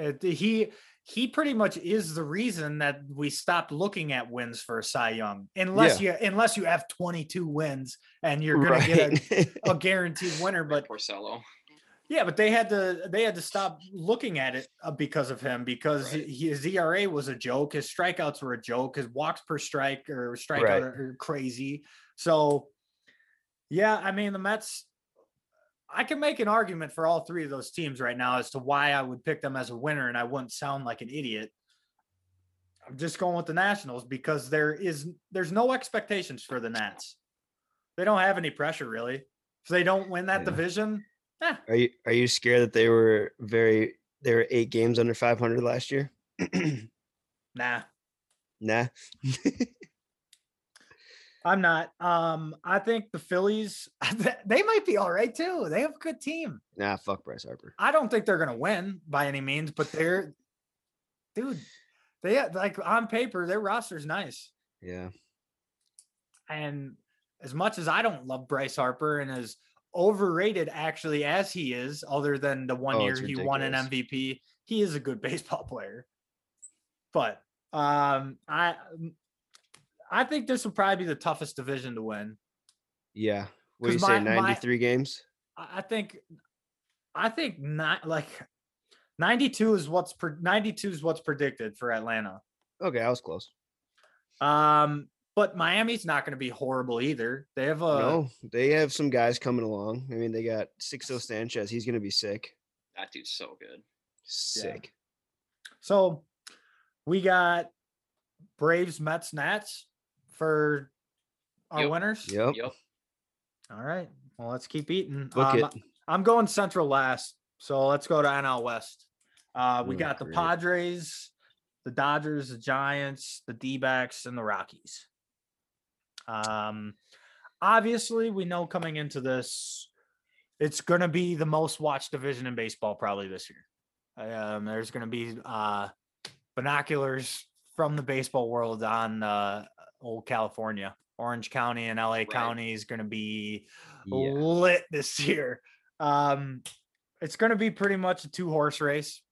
Uh, he he pretty much is the reason that we stopped looking at wins for Cy Young, unless you unless you have 22 wins and you're gonna get a, a guaranteed winner. But Porcello. Yeah, but they had to they had to stop looking at it uh, because of him because Right. his ERA was a joke, his strikeouts were a joke, his walks per strike or strikeout Right. are, crazy. So yeah, I mean the Mets. I can make an argument for all three of those teams right now as to why I would pick them as a winner, and I wouldn't sound like an idiot. I'm just going with the Nationals because there is there's no expectations for the Nats. They don't have any pressure really. If they don't win that Yeah. division, Are you are you scared that they were very they were eight games under 500 last year? [clears throat] nah, nah. [laughs] I'm not. Um, I think the Phillies [laughs] they might be all right too. They have a good team. nah, fuck Bryce Harper. I don't think they're gonna win by any means, but they're dude, they like on paper, their roster's nice. Yeah. And as much as I don't love Bryce Harper and as overrated actually as he is, other than the one Oh, year he won an. MVP, he is a good [laughs] baseball player. But um, I I think this will probably be the toughest division to win. Yeah. What do you 'Cause say, my- my- 93 games? I think I think not like 92 is what's pre- 92 is what's predicted for Atlanta. Okay, I was close. Um, but Miami's not going to be horrible either. They have a no, they have some guys coming along. I mean, they got Sixto Sanchez. He's gonna be sick. That dude's so good. Sick. so we got Braves, Mets, Nats for our Yep. winners. Yep. Yep. All right. Well, let's keep eating. Book Um, it. I'm going Central last, so let's go to NL West. Uh, we Oh, got the great. Padres, the Dodgers, the Giants, the D-backs, and the Rockies. Um, obviously, we know coming into this, it's going to be the most watched division in baseball probably this year. Um, there's going to be uh, binoculars from the baseball world on uh, old California. Orange County and LA County is going to be Yeah. lit this [laughs] year. Um, it's going to be pretty much a two horse race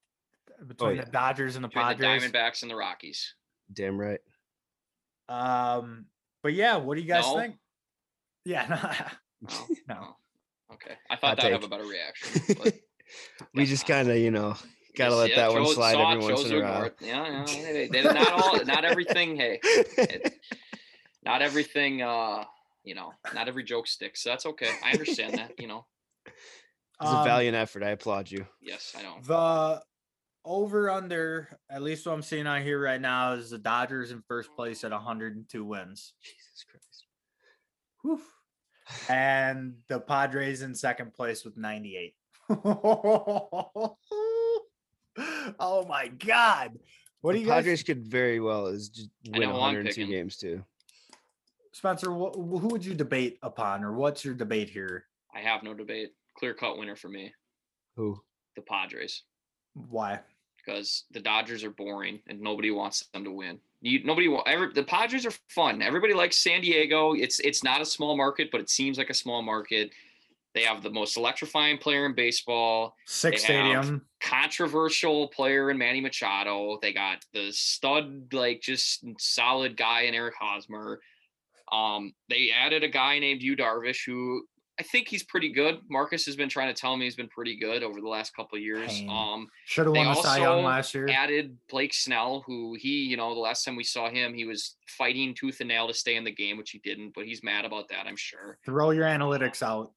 between Oh, yeah. the Dodgers and the Between the Padres. Diamondbacks and the Rockies. Damn right. Um, but yeah, what do you guys No? think? Yeah, [laughs] Oh, [laughs] No. oh, Okay. I thought Hot that would have take. a better reaction. [laughs] But we guess just kind of, you know, gotta let yeah, that one slide saw it, every once chose in a while. Yeah, yeah. They, they, not all, not everything. Hey, it- not everything. Uh, you know, not every joke sticks. So that's okay. I understand that. You know. It's a Um, valiant effort. I applaud you. Yes, I know. The over under, at least what I'm seeing on here right now, is the Dodgers in first place at 102 wins. Jesus Christ. Whew. And the Padres in second place with 98. [laughs] oh my God. What do the you guys, Padres could very well is just win know who I'm 102 picking. games too. Spencer? Wh- who would you debate upon, or what's your debate here? I have no debate. Clear cut winner for me, Who? the Padres, Why? Because the Dodgers are boring and nobody wants them to win. You nobody wa- ever. The Padres are fun. Everybody likes San Diego. It's it's not a small market, but it seems like a small market. They have the most electrifying player in baseball. Six stadium. controversial player in Manny Machado. They got the stud, like just solid guy in Eric Hosmer. Um, they added a guy named Yu Darvish who I think he's pretty good. Marcus has been trying to tell me he's been pretty good over the last couple of years. Pain. Um, Should have They won the Cy Young also last year. added Blake Snell, who he, you know, the last time we saw him, he was fighting tooth and nail to stay in the game, which he didn't, but he's mad about that, I'm sure. Throw your analytics out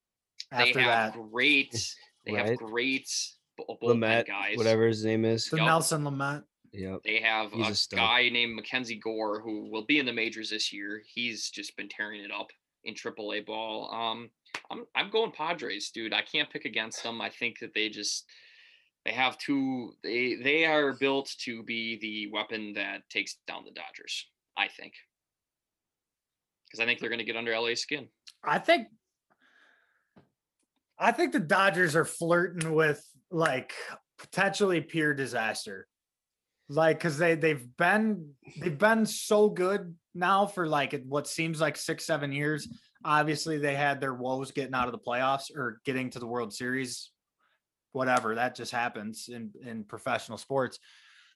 After They after have that. great, they have great bu- Lamet, guys. whatever his name is. So Yup. Nelson Lamont. Yep. They have He's a a, guy named Mackenzie Gore who will be in the majors this year. He's just been tearing it up in AAA ball. Um, I'm I'm going Padres, dude. I can't pick against them. I think that they just they have two. They they are built to be the weapon that takes down the Dodgers. I think because I think they're going to get under LA skin. I think I think the Dodgers are flirting with like potentially pure disaster. Like cuz they they've been they've been so good now for like what seems like 6 7 years. Obviously they had their woes getting out of the playoffs or getting to the World Series whatever that just happens in in professional sports.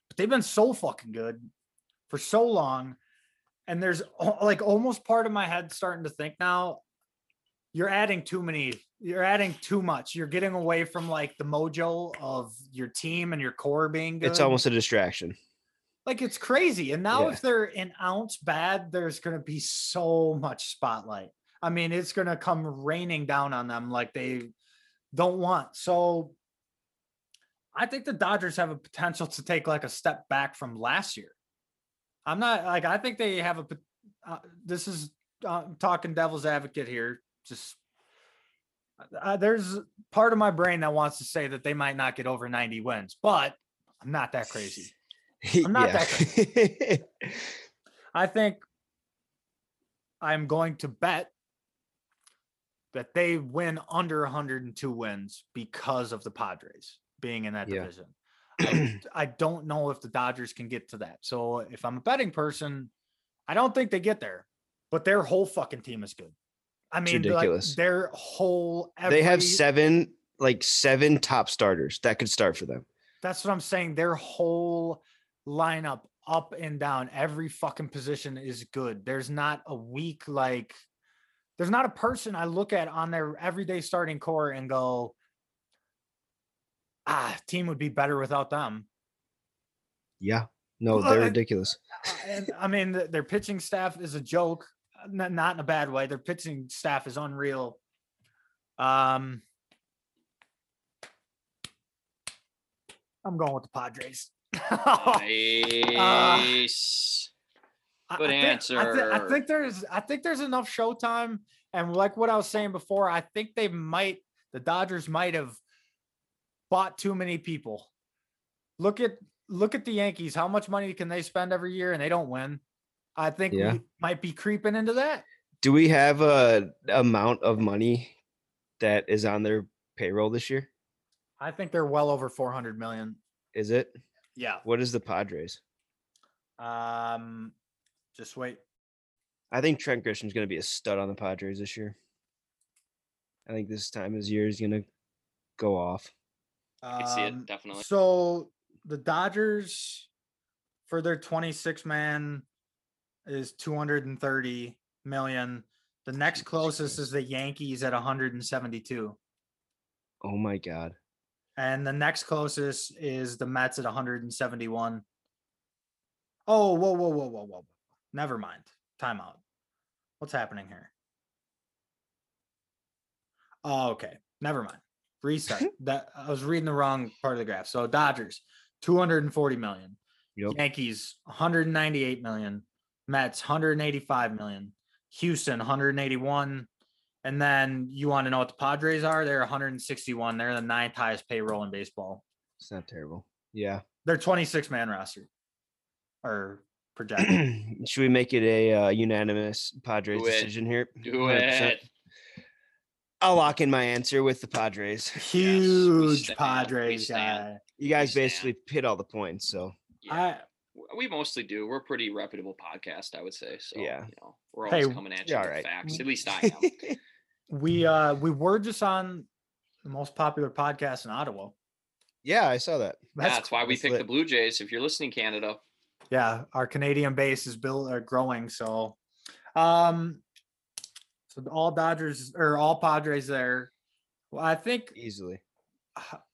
But they've been so fucking good for so long and there's like almost part of my head starting to think now you're adding too many you're adding too much you're getting away from like the mojo of your team and your core being good It's almost a distraction. like it's crazy and now Yeah. if they're an ounce bad there's going to be so much spotlight i mean it's going to come raining down on them like they don't want. So i think the dodgers have a potential to take like a step back from last year. I'm not like i think they have a uh, this is uh, talking devil's advocate here just uh, there's part of my brain that wants to say that they might not get over 90 wins but i'm not that crazy. [laughs] I'm not that. I think I'm going to bet that they win under 102 wins because of the Padres being in that Yeah. division. [clears throat] I, I don't know if the Dodgers can get to that. So if I'm a betting person, I don't think they get there, but their whole fucking team is good. I mean, like, ridiculous. their whole they have seven, like seven top starters that could start for them. That's what I'm saying. Their whole lineup, up and down, every fucking position is good. There's not a weak like. There's not a person I look at on their everyday starting core and go, ah, team would be better without them. Yeah. No, they're I- ridiculous. Uh, and I mean, th- their pitching staff is a joke, uh, n- not in a bad way. Their pitching staff is unreal. Um, I'm going with the Padres. [laughs] Nice. I- Good I think, I, thi- I think there's I think there's enough showtime. And like what I was saying before, I think they might the Dodgers might have bought too many people. Look at look at the Yankees. How much money can they spend every year and they don't win? I think Yeah. we might be creeping into that. Do we have a amount of money that is on their payroll this year? I think they're well over 400 million. Is it? Yeah. What is the Padres? Um just wait. I think Trent Grisham's going to be a stud on the Padres this year. I think this time his year is going to go off. I see it Um, definitely. So the Dodgers for their 26 man is 230 million. The next closest is the Yankees at 172. Oh my God. And the next closest is the Mets at 171. Oh, whoa, whoa, whoa, whoa, whoa. Never mind. Timeout. What's happening here? Oh, okay. Never mind. Restart. [laughs] that I was reading the wrong part of the graph. So Dodgers, 240 million. Yep. Yankees, 198 million. Mets, 185 million. Houston, 181. And then you want to know what the Padres are? They're 161. They're the ninth highest payroll in baseball. It's not terrible. Yeah. They're 26 man roster or projected. [clears throat] Should we make it a uh, unanimous Padres Do it. decision here? Do 100%. it. I'll lock in my answer with the Padres. Huge stand, Padres guy. You guys stand. basically hit all the points, so Yeah. I W- we mostly do. We're a pretty reputable podcast, I would say. So Yeah. you know, we're always Hey, coming at you yeah, with alright. facts. At least I am. [laughs] we uh we were just on the most popular podcast in Ottawa. yeah, I saw that. Yeah, that's why we that's picked the. Blue Jays. If you're listening, Canada, yeah, our Canadian base is built uh, growing. So Um, so all Dodgers or all Padres there. Well, I think. easily.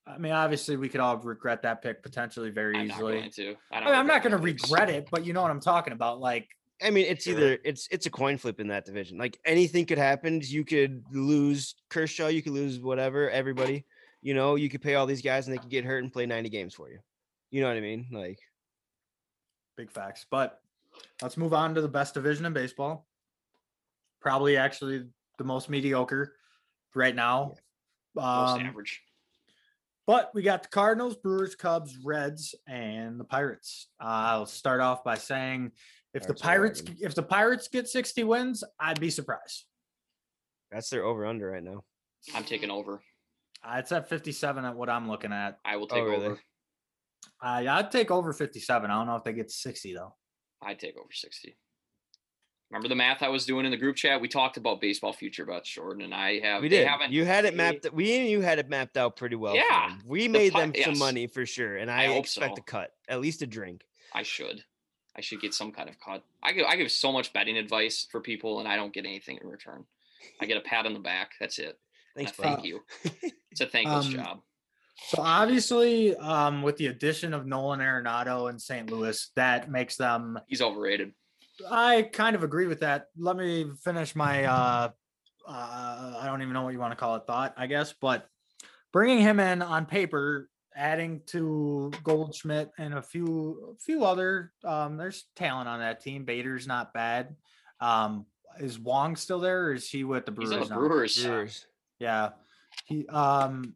I mean, obviously, we could all regret that pick potentially very I'm not easily. going to. I I don't mean, I'm not going to regret it, but you know what I'm talking about. Like, I mean, it's either it's it's a coin flip in that division. Like anything could happen. You could lose Kershaw, you could lose whatever, everybody. You know, you could pay all these guys and they could get hurt and play 90 games for you. You know what I mean? Like big facts. But let's move on to the best division in baseball. Probably actually the most mediocre right now. Most Um, average. But we got the Cardinals, Brewers, Cubs, Reds, and the Pirates. Uh, I'll start off by saying if the Pirates are Pirates if the Pirates get 60 wins, I'd be surprised. that's their over under right now. I'm taking over. Uh, it's at 57 at what I'm looking at. I will take Oh, really? over. Uh, yeah, I'd take over 57. I don't know if they get 60 though. I'd take over 60. Remember the math I was doing in the group chat? We talked about baseball future bets, Jordan, and I have. We they did. haven't- You had it they- mapped. We and you had it mapped out pretty well. Yeah, them. we the made pi- them some yes. money for sure, and I I, expect so. a cut, at least a drink. I should. I should get some kind of cut. I give I give so much betting advice for people, and I don't get anything in return. I get a pat on the back. That's it. And a Thanks, thank you. [laughs] It's a thankless Um, job. So obviously, um, with the addition of Nolan Arenado and St. Louis, that makes them He's overrated. I kind of agree with that. Let me finish my uh uh I don't even know what you want to call it thought, I guess, but bringing him in on paper, adding to Goldschmidt and a few a few other um there's talent on that team. Bader's not bad. Um is Wong still there or is he with the He's Brewers? on the? Brewers. Brewers. Yeah. He um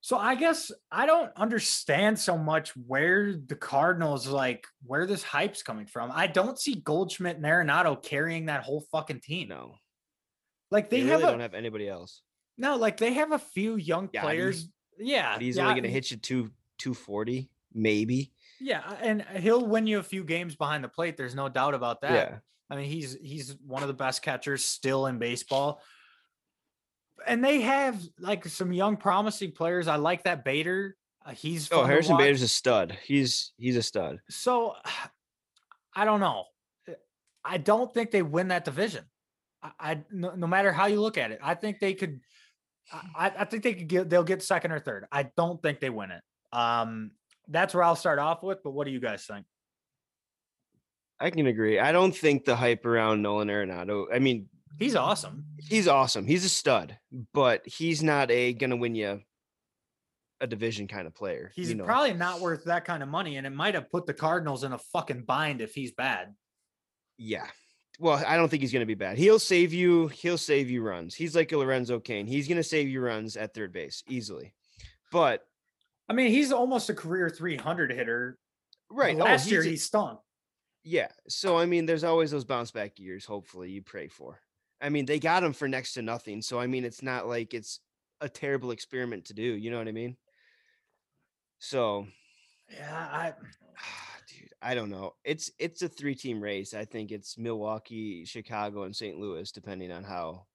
so I guess I don't understand so much where the Cardinals like where this hype's coming from. I don't see Goldschmidt and Arenado carrying that whole fucking team. No, Like they, they, really have a don't have anybody else. no, like they have a few young players. Yeah, he's yeah, only going to hit you two two forty, maybe. Yeah, and he'll win you a few games behind the plate. There's no doubt about that. Yeah, I mean, he's he's one of the best catchers still in baseball. And they have like some young promising players. I like that Bader. Uh, he's Oh, Harrison. Bader's a stud. He's he's a stud. So [sighs] I don't know. Uh, I don't think they win that division. I, I no, no matter how you look at it, I think they could. I, I think they could get. They'll get second or third. I don't think they win it. Um, that's where I'll start off with. But what do you guys think? I can agree. I don't think the hype around Nolan Arenado. I mean, He's awesome. he's awesome. He's a stud, but he's not a gonna win you a division kind of player. He's you know? probably not worth that kind of money, and it might have put the Cardinals in a fucking bind if he's bad. yeah. Well, I don't think he's gonna be bad. He'll save you. He'll save you runs. He's like a Lorenzo Cain. He's gonna save you runs at third base easily. But I mean, he's almost a career 300 hitter. right oh, Last year a- he stunk. Yeah. So I mean, there's always those bounce back years. Hopefully, you pray for. I mean, they got him for next to nothing. So I mean, it's not like it's a terrible experiment to do. You know what I mean? So, Yeah, I [sighs] dude, I don't know. It's it's a three team race. I think it's Milwaukee, Chicago, and St. Louis, depending on how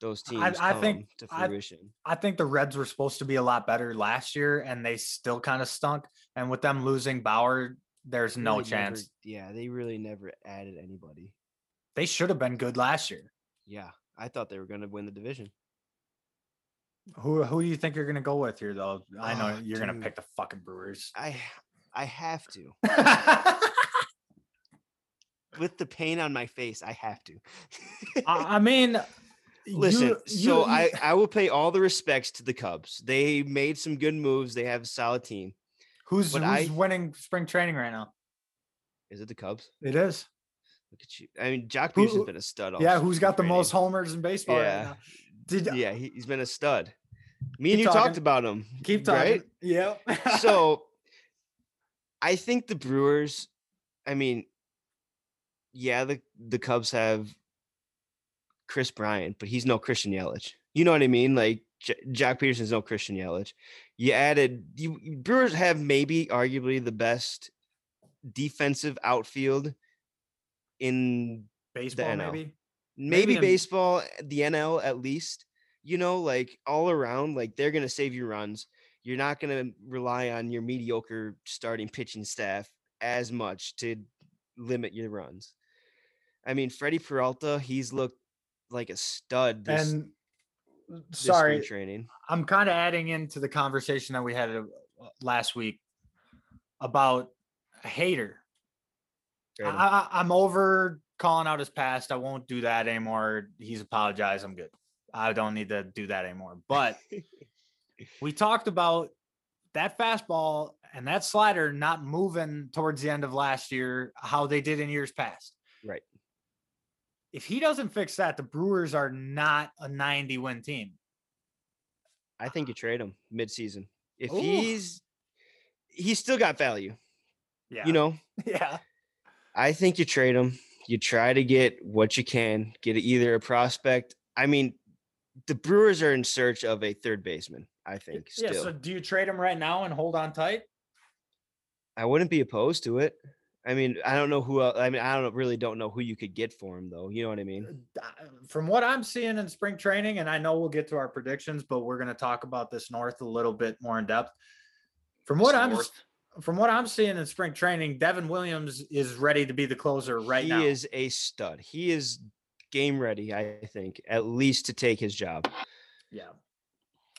those teams I come think- to fruition. I think the Reds were supposed to be a lot better last year, and they still kind of stunk. And with them losing Bauer, there's no Really never- chance. yeah, they really never added anybody. They should have been good last year. Yeah, I thought they were going to win the division. Who who do you think you're gonna go with here, though? I know Oh, you're gonna pick the fucking Brewers. I I have to. [laughs] With the pain on my face, I have to. I mean, Listen, you- so you- I I will pay all the respects to the Cubs. They made some good moves. They have a solid team. who's who's I- winning spring training right now? Is it the Cubs? It is. You. I mean, Joc Who- Pederson's been a stud. Yeah, who's got the most homers in baseball right Yeah. now? Did Yeah, he, he's been a stud. Me and you talked about him. keep talking? right? Yeah. so [laughs] I think the Brewers, I mean, yeah, the, the Cubs have Kris Bryant, but he's no Christian Yelich. You know what I mean? Like J- Joc Pederson's no Christian Yelich. You added you- Brewers have maybe arguably the best defensive outfield in baseball, maybe. maybe, in- baseball, the NL at least. You know, like all around, like they're gonna save you runs. You're not gonna rely on your mediocre starting pitching staff as much to limit your runs. I mean, Freddy Peralta, he's looked like a stud this, and this sorry, training. I'm kind of adding into the conversation that we had uh, last week about a hater. I, I'm over calling out his past. I won't do that anymore. He's apologized. I'm good. I don't need to do that anymore. But [laughs] we talked about that fastball and that slider not moving towards the end of last year, how they did in years past. Right. If he doesn't fix that, the Brewers are not a 90 win team. I think you trade him mid-season. If Ooh. he's he's still got value, Yeah. you know. [laughs] yeah. I think you trade him. You try to get what you can, get either a prospect. I mean, the Brewers are in search of a third baseman. I think still. Yeah. So do you trade him right now and hold on tight? I wouldn't be opposed to it. I mean, I don't know who. el- I mean, I don't really don't know who you could get for him though. You know what I mean? Uh, From what I'm seeing in spring training, and I know we'll get to our predictions, but we're going to talk about this North a little bit more in depth. From what Just I'm north. From what I'm seeing in spring training, Devin Williams is ready to be the closer right he now. He is a stud. He is game ready. I think at least to take his job. Yeah.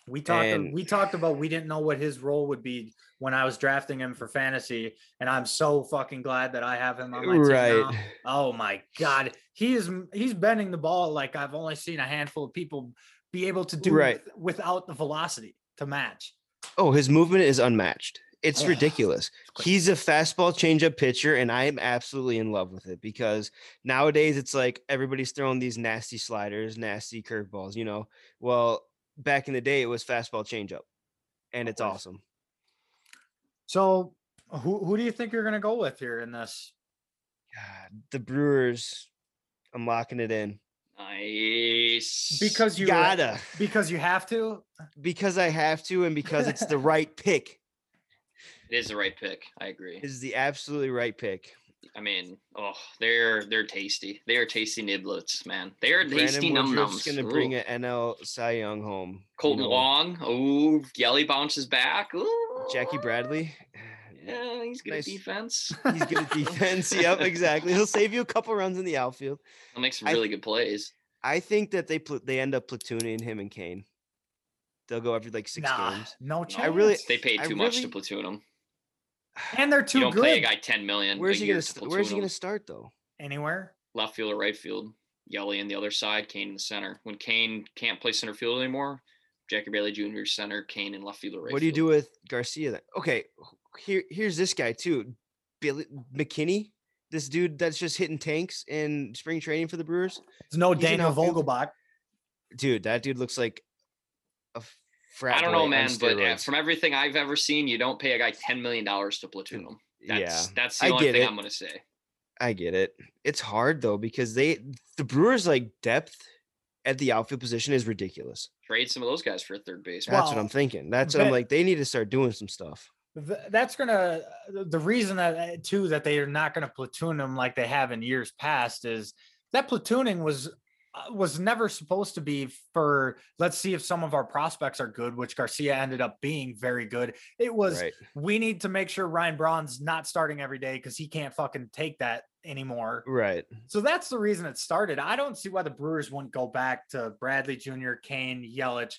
We talked And- we talked about we didn't know what his role would be when I was drafting him for fantasy, and I'm so fucking glad that I have him on my team Right. now. Oh my god, he is he's bending the ball like I've only seen a handful of people be able to do Right. with- without the velocity to match. Oh, his movement is unmatched. It's Ugh, ridiculous. He's a fastball changeup pitcher, and I am absolutely in love with it because nowadays it's like everybody's throwing these nasty sliders, nasty curveballs, you know. Well, back in the day, it was fastball changeup, and it's awesome. So who who do you think you're gonna go with here in this? God, the Brewers, I'm locking it in Nice. Because you gotta because you have to. because I have to, and because it's the [laughs] right pick. It is the right pick. I agree. Is the absolutely right pick. I mean, oh, they're they're tasty. They are tasty niblets, man. They are tasty Brandon num Woodruff's nums. gonna bring an NL Cy Young home. you Kolten know. Wong. Oh, Yelly bounces back. Ooh. Jackie Bradley. Yeah, he's good Nice. at defense. [laughs] He's good at [laughs] defense. yep, exactly. He'll save you a couple runs in the outfield. He'll make some I- really good plays. I think that they pl- they end up platooning him and Cain. They'll go every like six Nah, games. no chance. I really- They paid I too much to really- platoon him. And they're too You too don't good pay a guy ten million. Where's he gonna st- Where's he gonna start though? anywhere. Left field or right field. Yelly on the other side. Cain in the center. When Cain can't play center field anymore, Jackie Bradley Jr. center. Cain in left field or right. what do you do with Garcia then? Okay, here here's this guy too, Billy McKinney. This dude that's just hitting tanks in spring training for the Brewers. It's no He's Daniel. Vogelbach. Dude, that dude looks like a f- frat. I don't know, man, but uh, from everything I've ever seen, you don't pay a guy ten million dollars to platoon him. That's yeah, that's the I only get thing it. I'm gonna say. I get it. It's hard though because they the Brewers like depth at the outfield position is ridiculous. Trade some of those guys for a third base. That's what I'm thinking. That's what I'm like. They need to start doing some stuff. Th- That's gonna the- the reason that uh, too that they are not gonna platoon them like they have in years past is that platooning was uh, Uh, was never supposed to be for let's see if some of our prospects are good, which Garcia ended up being very good. It was Right. we need to make sure Ryan Braun's not starting every day because he can't fucking take that anymore. Right. So that's the reason it started. I don't see why the Brewers wouldn't go back to Bradley Jr., Cain, Yelich,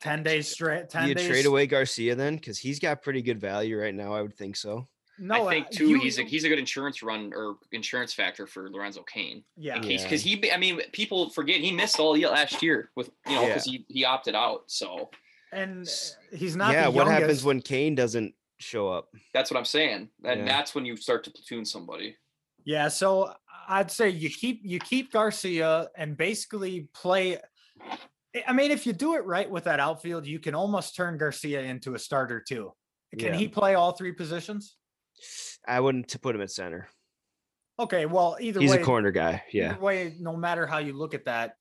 ten days straight. Ten you days. trade away Garcia then? Because he's got pretty good value right now. I would think so. No, I think uh, too. you- he's a he's a good insurance run or insurance factor for Lorenzo Cain. yeah. In case Yeah. because he, I mean, people forget he missed all year last year with you know because he he opted out. So and he's not. yeah. the What happens when Cain doesn't show up? that's what I'm saying, and Yeah. that's when you start to platoon somebody. Yeah, so I'd say you keep you keep Garcia and basically play. I- I mean, if you do it right with that outfield, you can almost turn Garcia into a starter too. Can Yeah. he play all three positions? I wouldn't to put him at center. Okay, well, either He's way, a corner guy. Yeah. either way, no matter how you look at that,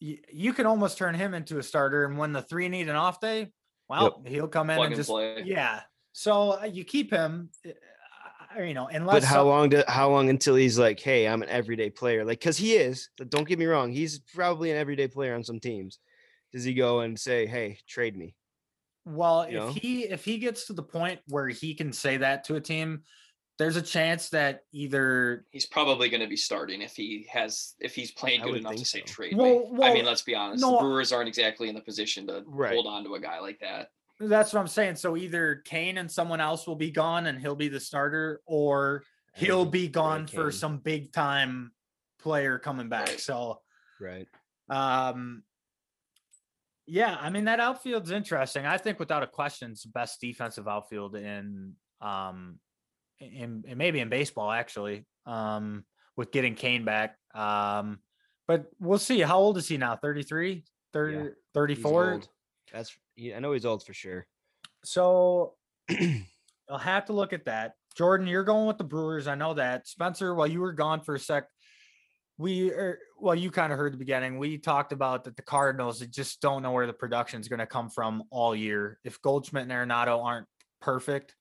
you, you can almost turn him into a starter. And when the three need an off day, well, he'll come in Plug and and just play. yeah. So uh, you keep him, uh, you know, unless But how some- long? Do, how long until he's like, hey, I'm an everyday player? Like, because he is. Don't get me wrong. He's probably an everyday player on some teams. Does he go and say, hey, trade me? Well, you if know? he if he gets to the point where he can say that to a team, there's a chance that either He's probably going to be starting if he has if he's playing I good enough to think say so. trade. Well- me. I mean, let's be honest. no, the Brewers aren't exactly in the position to Right. hold on to a guy like that. that's what I'm saying. So either Cain and someone else will be gone and he'll be the starter, or he'll be gone Brad for Cain. some big time player coming back. Right. So Right. um yeah, I mean that outfield's interesting. I think without a question, it's the best defensive outfield in um in, in maybe in baseball actually. Um with getting Cain back. Um but we'll see. How old is he now? 33? 30, He's 34? That's I know he's old for sure. So [clears throat] I'll have to look at that. Jordan, you're going with the Brewers. I know that. Spencer, while you were gone for a sec, we are well, you kind of heard the beginning. We talked about that the Cardinals just don't know where the production is going to come from all year. If Goldschmidt and Arenado aren't perfect,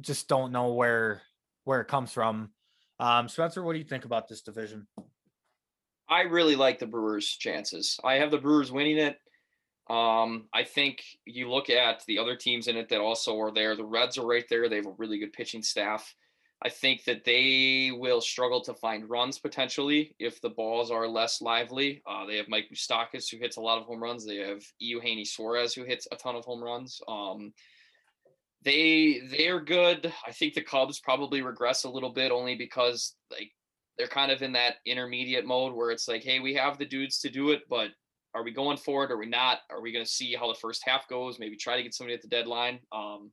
just don't know where where it comes from. Um, Spencer, what do you think about this division? I really like the Brewers' chances. I have the Brewers winning it. Um, I think you look at the other teams in it that also are there. The Reds are right there. They have a really good pitching staff. I think that they will struggle to find runs potentially if the balls are less lively. Uh, they have Mike Moustakas who hits a lot of home runs. They have Eugenio Suarez who hits a ton of home runs. Um, they they're good. I think the Cubs probably regress a little bit only because like they're kind of in that intermediate mode where it's like, hey, we have the dudes to do it, but are we going for it? Are we not? Are we going to see how the first half goes? Maybe try to get somebody at the deadline. Um,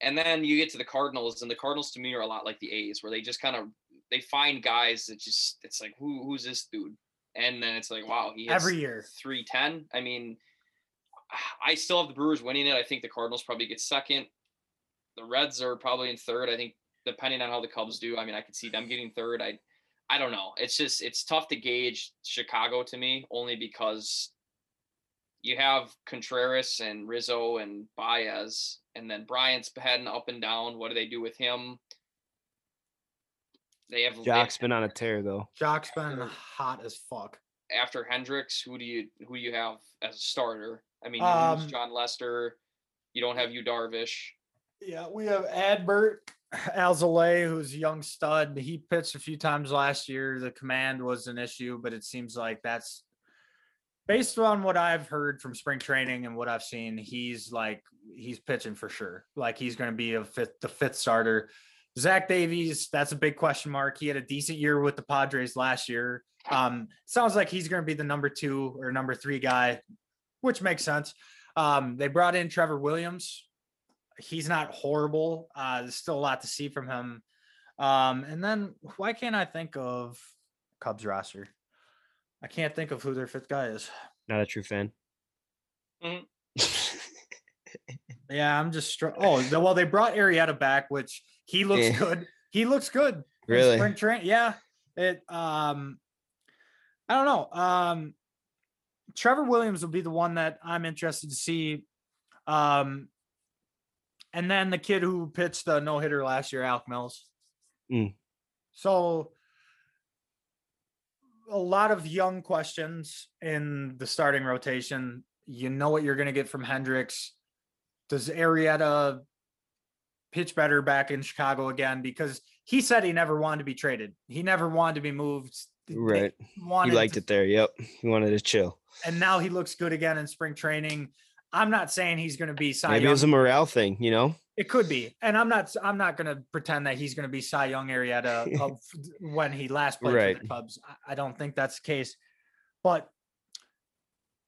and then you get to the Cardinals, and the Cardinals to me are a lot like the A's, where they just kind of they find guys that just it's like who who's this dude, and then it's like wow he Every year. three ten. I mean, [sighs] I still have the Brewers winning it. I think the Cardinals probably get second. The Reds are probably in third. I think depending on how the Cubs do, I mean, I could see them getting third. I I don't know. It's just it's tough to gauge Chicago to me only because you have Contreras and Rizzo and Baez, and then Bryant's heading up and down. What do they do with him? They have they- Joc's been on a tear though. Joc's been hot as fuck. after Hendricks. Who do you who do you have as a starter? I mean, you lose Um, Jon Lester. You don't have Yu Darvish. Yeah, we have Adbert [clears throat] Alzolay, who's a young stud. He pitched a few times last year. The command was an issue, but it seems like that's based on what I've heard from spring training and what I've seen. He's like he's pitching for sure. Like he's going to be a fifth, the fifth starter. Zach Davies, that's a big question mark. He had a decent year with the Padres last year. Um, sounds like he's going to be the number two or number three guy, which makes sense. Um, they brought in Trevor Williams, he's not horrible. Uh, there's still a lot to see from him. Um, and then why can't I think of Cubs roster? I can't think of who their fifth guy is. Not a true fan. Mhm. [laughs] Yeah, I'm just str- oh well they brought Arrieta back, which he looks Yeah. good. He looks good. Really? spring train. Yeah. It um I don't know. Um Trevor Williams will be the one that I'm interested to see. Um and then the kid who pitched the no hitter last year, Alec Mills. Mm. So a lot of young questions in the starting rotation. You know what you're going to get from Hendricks. Does Arrieta pitch better back in Chicago again? Because he said he never wanted to be traded. He never wanted to be moved. Right. He wanted liked to- it there. Yep. He wanted to chill. and now he looks good again in spring training. I'm not saying he's going to be Cy Maybe it was a morale thing, you know? It could be, and I'm not. I'm not going to pretend that he's going to be Cy Young Arrieta [laughs] of when he last played for the Cubs. I- I don't think that's the case, but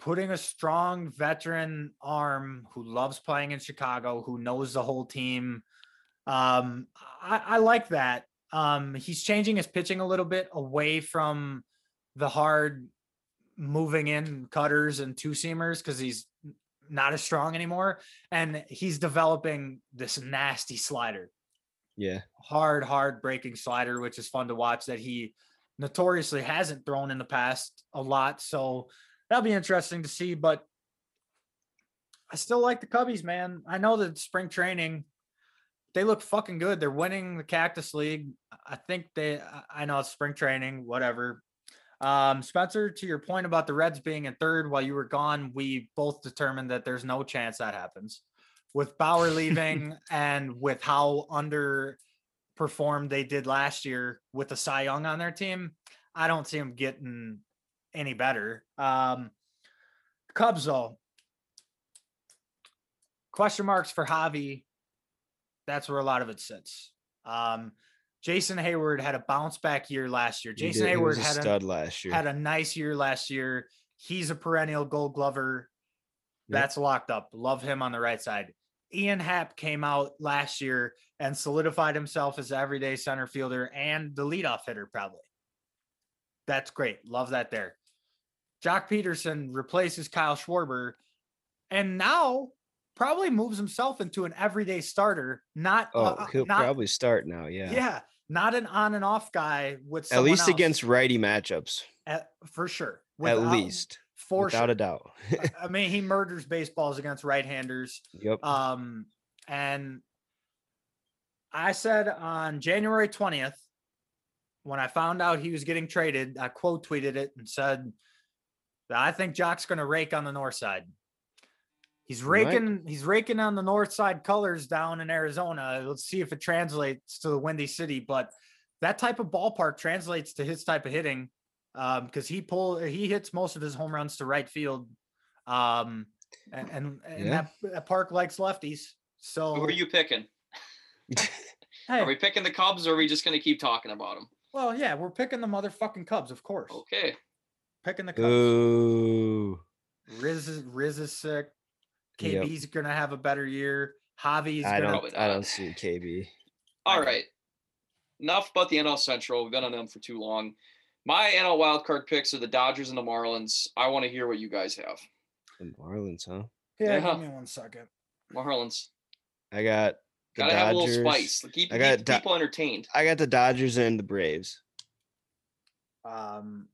putting a strong veteran arm who loves playing in Chicago, who knows the whole team, um, I, I like that. Um, he's changing his pitching a little bit away from the hard moving in cutters and two seamers because he's not as strong anymore and he's developing this nasty slider. Yeah. hard hard breaking slider which is fun to watch that he notoriously hasn't thrown in the past a lot so that'll be interesting to see but i still like the cubbies man. I know that spring training they look fucking good. They're winning the cactus league. I think they I- know it's spring training whatever um, Spencer, to your point about the Reds being in third while you were gone, we both determined that there's no chance that happens. with Bauer [laughs] leaving and with how underperformed they did last year with the Cy Young on their team, I don't see them getting any better. Um, Cubs though, question marks for Javi. That's where a lot of it sits. Um, Jason Heyward had a bounce back year last year. Jason did- Heyward was a had a, stud last year. had a nice year last year. He's a perennial gold glover. Yep. That's locked up. Love him on the right side. Ian Happ came out last year and solidified himself as everyday center fielder and the leadoff hitter, probably. That's great. Love that there. Joc Pederson replaces Kyle Schwarber and now probably moves himself into an everyday starter, not oh, uh, he'll not, probably start now. Yeah. yeah, not an on and off guy with At least else, against righty matchups. at, for sure. At least. for sure without sure. a doubt. [laughs] I mean, he murders baseballs against right-handers. yep. Um, and I said on January 20th, when I found out he was getting traded, I quote tweeted it and said I think Joc's going to rake on the north side. He's Right. raking, he's raking on the north side colors down in Arizona. Let's see if it translates to the Windy City. But that type of ballpark translates to his type of hitting um, because he pull he hits most of his home runs to right field. Um, and and, and Yeah. that, that park likes lefties. So Who are you picking? [laughs] Hey, Are we picking the Cubs or are we just going to keep talking about them? well, yeah, we're picking the motherfucking Cubs, of course. Okay. Picking the Cubs. Ooh. Riz is Riz is sick. Yep. KB's gonna have a better year. Javi's I gonna don't. I don't see KB. All right. Enough about the NL Central. We've been on them for too long. My NL wildcard picks are the Dodgers and the Marlins. I want to hear what you guys have. The Marlins, huh? yeah, Yeah. give me one second. Marlins. I got the Gotta have a little spice. Keep, I got the Do- people entertained. I got the Dodgers and the Braves. Um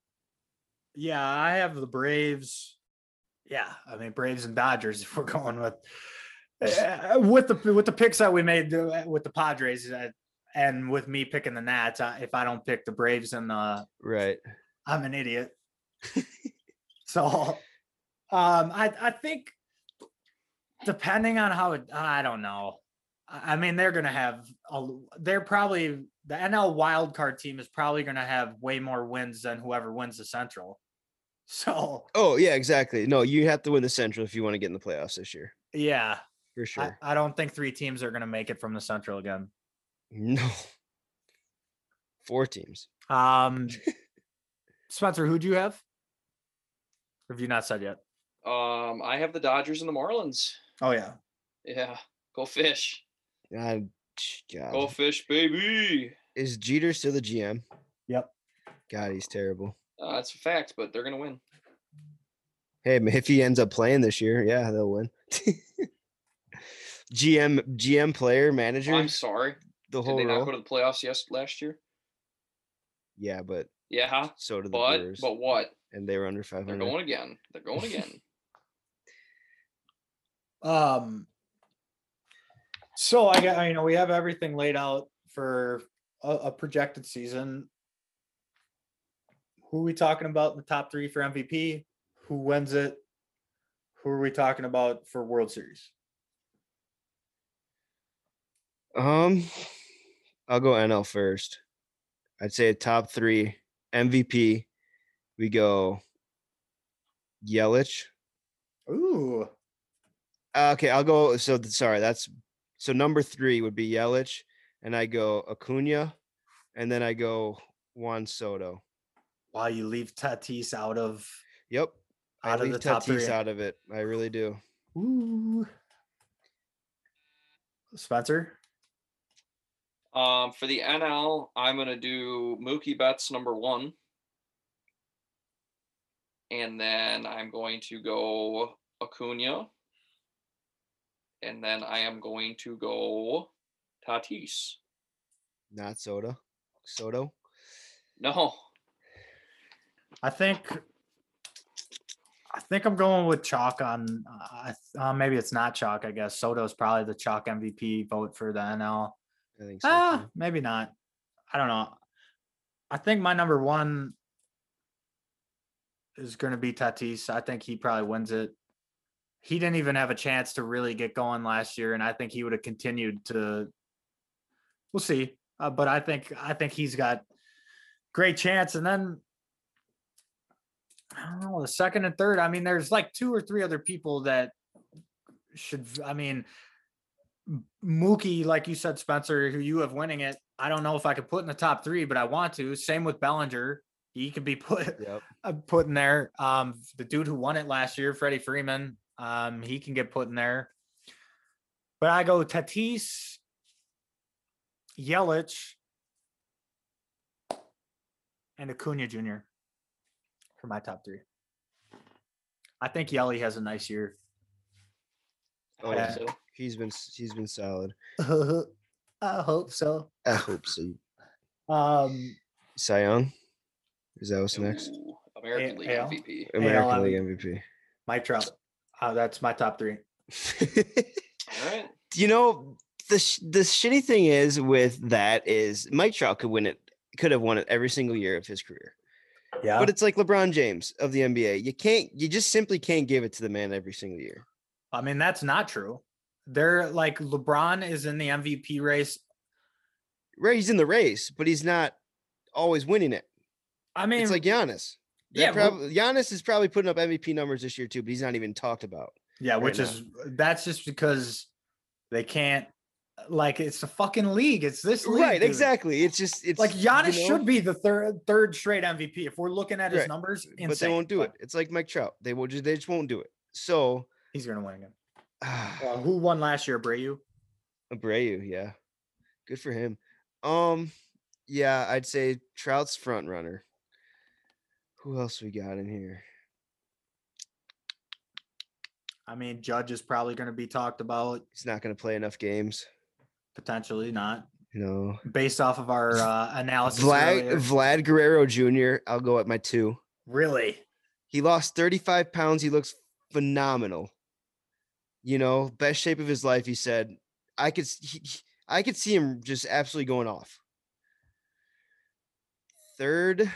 yeah, I have the Braves. Yeah, I mean Braves and Dodgers [laughs] if we're going with uh, with the with the picks that we made uh, with the Padres uh, and with me picking the Nats, I, if I don't pick the Braves and the Right. I'm an idiot. [laughs] so um I I think depending on how it I don't know. I I mean they're gonna have a, they're probably the NL wild card team is probably gonna have way more wins than whoever wins the central. So Oh yeah, exactly. No, you have to win the Central if you want to get in the playoffs this year, yeah, for sure. I don't think three teams are gonna make it from the central again. no. Four teams. Um [laughs] Spencer, who do you have? Or have you not said yet? Um, I have the Dodgers and the Marlins. Oh yeah. Yeah. Go fish. God, God. Go fish, baby. Is Jeter still the GM? Yep. God, he's terrible. Uh, that's a fact, but they're gonna win. Hey, ma- [laughs] if he ends up playing this year, yeah, they'll win. [laughs] GM, GM, player, manager, I'm sorry. the whole Did whole they not role. go to the playoffs yes last year? Yeah, but Yeah. so did the But Brewers, but what? and they were under 500. They're going again. They're going [laughs] again. Um. So I got you know we have everything laid out for a, a projected season. Who are we talking about in the top three for MVP? Who wins it? Who are we talking about for World Series? Um, I'll go NL first. I'd say top three MVP. We go Yelich. Ooh, Uh, Okay, I'll go. So sorry, that's so number three would be Yelich, and I go Acuna, and then I go Juan Soto. Wow! You leave Tatis out of Yep, I out of leave the top Tatis three. out of it. I really do. Ooh, Spencer. Um, for the NL, I'm gonna do Mookie Betts number one, and then I'm going to go Acuna, and then I am going to go Tatis. Not Soto. Soto. No, I think I think I'm going with chalk on uh, uh, maybe it's not chalk, I guess. Soto's probably the chalk MVP vote for the NL. I think so. Ah, maybe not. I don't know. I think my number one is going to be Tatis. I think he probably wins it. he didn't even have a chance to really get going last year, and I think he would have continued to. We'll see, uh, but I think I think he's got great chance. And then I don't know the second and third. I mean, there's like two or three other people that should. I mean, Mookie, like you said, Spencer, who you have winning it. I don't know if I could put in the top three, but I want to. Same with Bellinger. He could be [laughs] put Yep. uh, put in there. Um, the dude who won it last year, Freddie Freeman, um, he can get put in there. But I go Tatis, Yelich, and Acuna Jr. for my top three. I think Yelly has a nice year. Oh, Yeah. So, [laughs] he's been he's been solid. I hope so. I hope so. Um, Cy Young. Is that what's next? American A- League AL. MVP. American AL, League MVP. Mike Trout. Uh, that's my top three. [laughs] All right. you know the sh- the shitty thing is with that is Mike Trout could win it could have won it every single year of his career. Yeah. But it's like LeBron James of the NBA. You can't you just simply can't give it to the man every single year. I mean, that's not true. They're like LeBron is in the MVP race. Right, he's in the race, but he's not always winning it. I mean, It's like Giannis. That yeah, well- Giannis is probably putting up MVP numbers this year too, but he's not even talked about. yeah, right which now. is that's just because they can't. Like it's a fucking league. It's this league, right, dude. exactly. It's just it's Like Giannis you know, should be the third third straight MVP if we're looking at his Right, numbers. but they won't do but it. It's like Mike Trout. They will just they just won't do it. So He's gonna win again. [sighs] Uh, who won last year? Abreu. Abreu, yeah. Good for him. Um, yeah, I'd say Trout's front runner. Who else we got in here? I mean, Judge is probably going to be talked about. He's not going to play enough games. Potentially not, You know, based off of our uh, analysis. Vlad earlier. Vlad Guerrero Jr. I'll go at my two. Really? He lost 35 pounds. He looks phenomenal. You know, best shape of his life. He said, "I could, he, he- I could see him just absolutely going off." Third,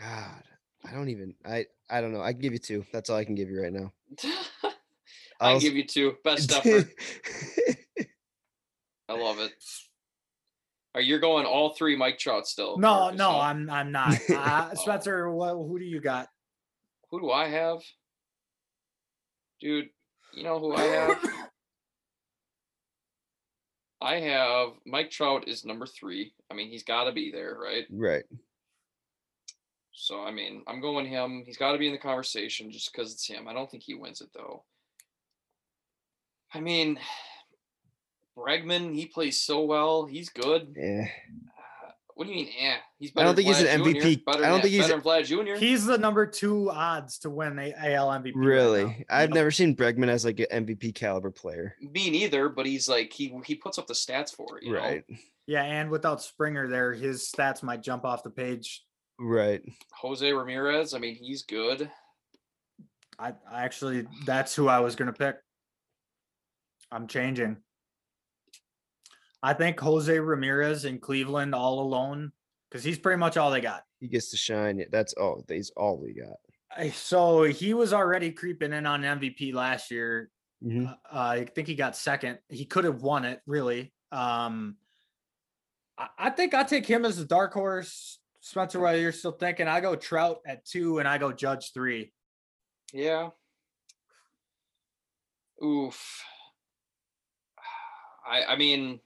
God, I don't even. I I don't know. I can give you two. That's all I can give you right now. [laughs] I I'll give you two. Best [laughs] effort. [laughs] I love it. Are you going all three Mike Trout still? No, Marcus, no? I'm I'm not. Uh, [laughs] Spencer, what, who do you got? Who do I have? Dude, you know who I have? [coughs] I have Mike Trout is number three. I mean, he's got to be there, right? right. So, I mean, I'm going him. He's got to be in the conversation just because it's him. I don't think he wins it, though. I mean, Bregman, he plays so well. He's good. Yeah. Uh, what do you mean, Yeah, He's better. I don't than think he's an Jr., MVP. Better I don't than, think he's- better than Vlad Jr. He's the number two odds to win the AL MVP. right. Really, I've Yep. never seen Bregman as like an MVP caliber player. Me neither, but he's like he he puts up the stats for it. You know? Right. Yeah, and without Springer there, his stats might jump off the page. Right. Jose Ramirez. I mean, he's good. I, I actually that's who I was gonna pick. I'm changing. I think Jose Ramirez in Cleveland all alone, because he's pretty much all they got. He gets to shine. That's all. That's all we got. So he was already creeping in on MVP last year. Mhm. Uh, I think he got second. He could have won it, really. Um, I, I think I take him as a dark horse. Spencer, while you're still thinking, I go Trout at two and I go Judge three. Yeah. Oof. I I mean,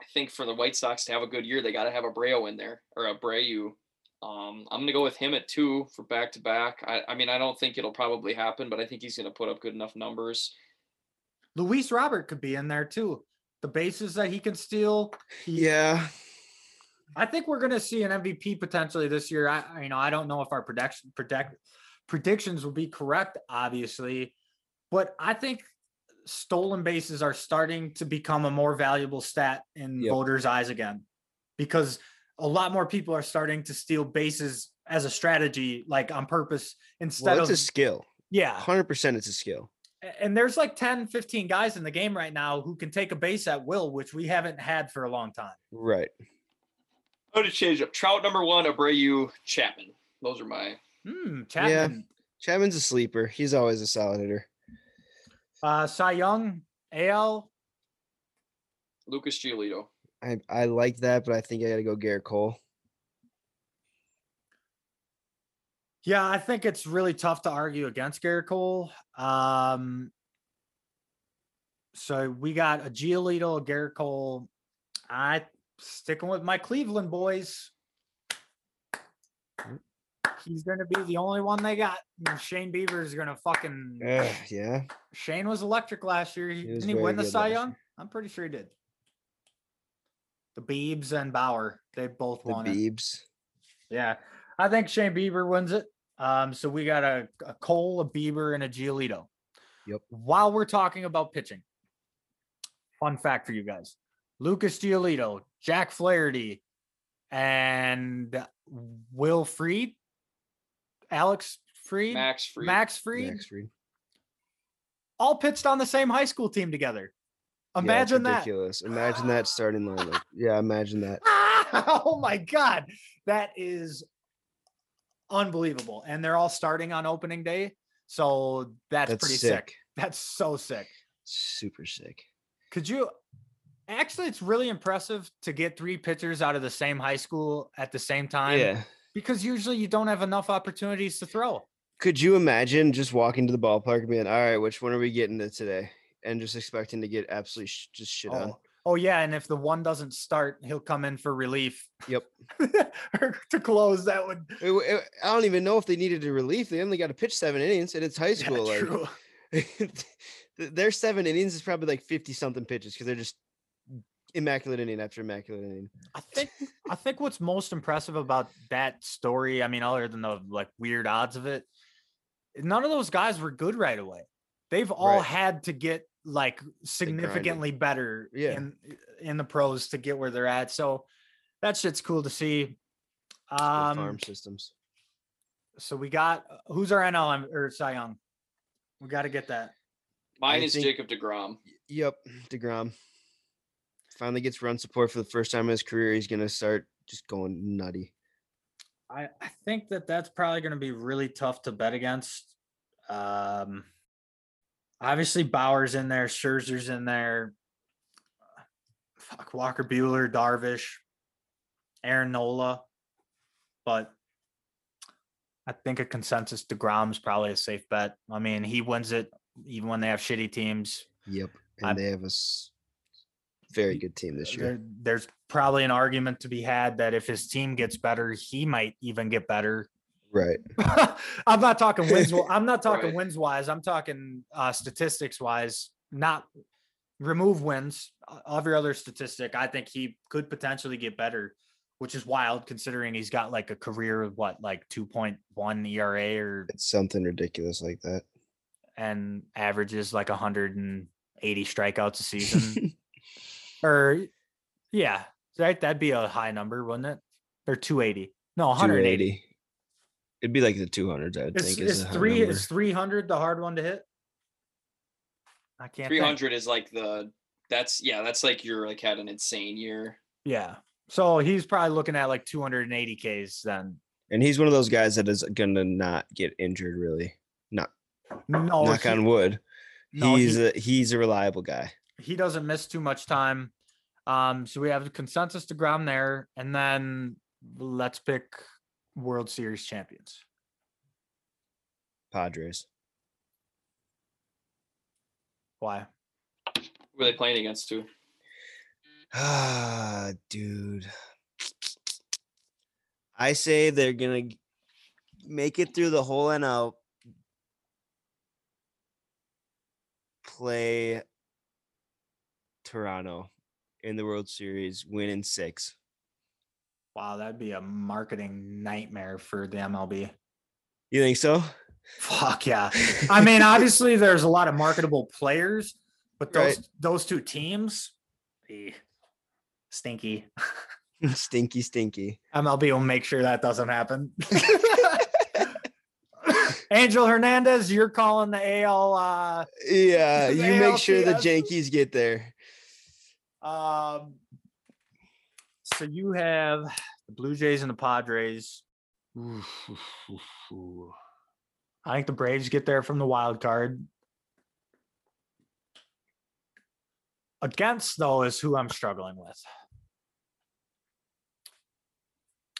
I think for the White Sox to have a good year, they got to have a Abreu in there or Abreu. Um, I'm gonna go with him at two for back to back. I I mean, I don't think it'll probably happen, but I think he's gonna put up good enough numbers. Luis Robert could be in there too. The bases that he can steal. He, Yeah. I think we're going to see an MVP potentially this year. I, I- you know, I don't know if our prediction predict predictions will be correct, obviously, but I think stolen bases are starting to become a more valuable stat in Yep. voters' eyes again, because a lot more people are starting to steal bases as a strategy, like on purpose, instead Well, it's of a skill. yeah. 100% it's a skill. And there's like 10, 15 guys in the game right now who can take a base at will, which we haven't had for a long time. Right. I'm gonna change up. Trout number one, Abreu, Chapman. Those are my Hmm, Chapman. Yeah. Chapman's a sleeper. He's always a solid hitter. Uh, Cy Young, AL. Lucas Giolito. I I like that, but I think I got to go Gerrit Cole. Yeah, I think it's really tough to argue against Gerrit Cole. Um, so we got a Giolito, a Gerrit Cole. I sticking with my Cleveland boys. He's gonna be the only one they got. And Shane Bieber is gonna fucking. Ugh, yeah, Shane was electric last year. He, didn't he win the Cy Young? I'm pretty sure he did. The Beebs and Bauer, they both the won it. Beebs. Yeah, I think Shane Bieber wins it. Um, so we got a, a Cole, a Bieber, and a Giolito. Yep. While we're talking about pitching, fun fact for you guys: Lucas Giolito, Jack Flaherty, and Will Freed, Alex Freed, Max Free. Max Fried, Max Fried. all pitched on the same high school team together. Imagine Yeah, it's Imagine that. ridiculous. Imagine that starting lineup. Yeah, imagine that. [laughs] oh my god, that is unbelievable. And they're all starting on opening day, so that's, That's pretty sick. sick. That's so sick. Super sick. Could you? Actually, it's really impressive to get three pitchers out of the same high school at the same time. yeah. Because usually you don't have enough opportunities to throw. Could you imagine just walking to the ballpark and being, all right, which one are we getting to today? And just expecting to get absolutely sh- just shit on. Oh, oh yeah, and if the one doesn't start, he'll come in for relief. Yep. [laughs] to close, that would. It it- I don't even know if they needed a relief. They only got to pitch seven innings, and it's high Yeah, school. like, true. [laughs] th- their seven innings is probably like 50 something pitches because they're just immaculate inning after immaculate inning. I think I think what's most impressive about that story, I mean, other than the like weird odds of it, none of those guys were good right away. They've all Right. had to get like significantly better Yeah. in in the pros to get where they're at. So that shit's cool to see. Um, farm systems. so we got who's our NL or Cy Young? We got to get that. Mine I is think- Jacob DeGrom. Yep. DeGrom finally gets run support for the first time in his career. He's going to start just going nutty. I, I think that that's probably going to be really tough to bet against. Um, obviously Bauer's in there, Scherzer's in there. Fuck Walker Buehler, Darvish, Aaron Nola, but I think a consensus to Degrom's probably a safe bet. I mean, he wins it even when they have shitty teams. Yep. And I- they have a very good team this year. There, there's probably an argument to be had that if his team gets better, he might even get better. Right. [laughs] I'm not talking wins. [laughs] I'm not talking Right. wins wise. I'm talking uh, statistics wise. Not remove wins. uh, Every other statistic, I think he could potentially get better, which is wild considering he's got like a career of what, like 2.1 ERA or It's something ridiculous like that. and averages like 180 strikeouts a [laughs] season. Or yeah, right. That'd be a high number, wouldn't it? Or 280. No, 180. 280. It'd be like the 200s, I would Is, think. is three number. is 300 the hard one to hit? I can't. Three think. is like the that's yeah, that's like you're like had an insane year. Yeah. So he's probably looking at like 280 Ks then. And he's one of those guys that is gonna not get injured. Really, not No, knock he, on wood. no, he's he, a he's a reliable guy. He doesn't miss too much time. Um, so we have the consensus to ground there, and then let's pick World Series champions. Padres. Why? Who are they playing against too? Ah, dude. I say they're gonna make it through the whole NL. Play Toronto in the World Series, win in six. Wow, that'd be a marketing nightmare for the MLB. You think so? Fuck yeah. [laughs] I mean, obviously there's a lot of marketable players, but those Right. those two teams, eh, stinky. [laughs] [laughs] stinky, stinky. MLB will make sure that doesn't happen. Angel Hernandez, you're calling the AL uh Yeah, you make sure the ALCS. Yankees get there. Um so you have the Blue Jays and the Padres. I think the Braves get there from the wild card. Against though is who I'm struggling with.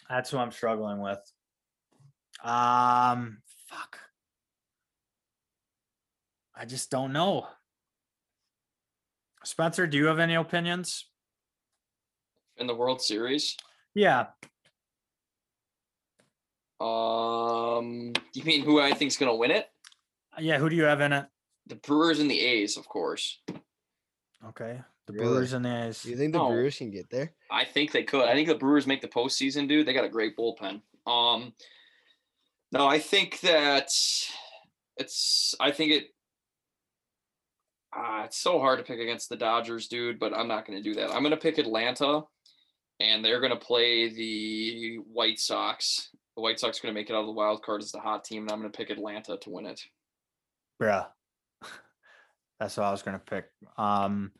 That's who I'm struggling with. Um, fuck. I just don't know. Spencer, do you have any opinions? in the World Series. Yeah, Um, you mean who I think's gonna win it? yeah. Who do you have in it? The Brewers and the A's, of course. Okay, the Really? Brewers and the A's. Do you think the No. Brewers can get there? I think they could. I think the Brewers make the postseason, dude. They got a great bullpen. Um, no, I think that it's. I think it. Uh, it's so hard to pick against the Dodgers, dude. But I'm not going to do that. I'm going to pick Atlanta, and they're going to play the White Sox. The White Sox are going to make it out of the wild card as the hot team, and I'm going to pick Atlanta to win it. Bruh. [laughs] That's what I was gonna pick. Um,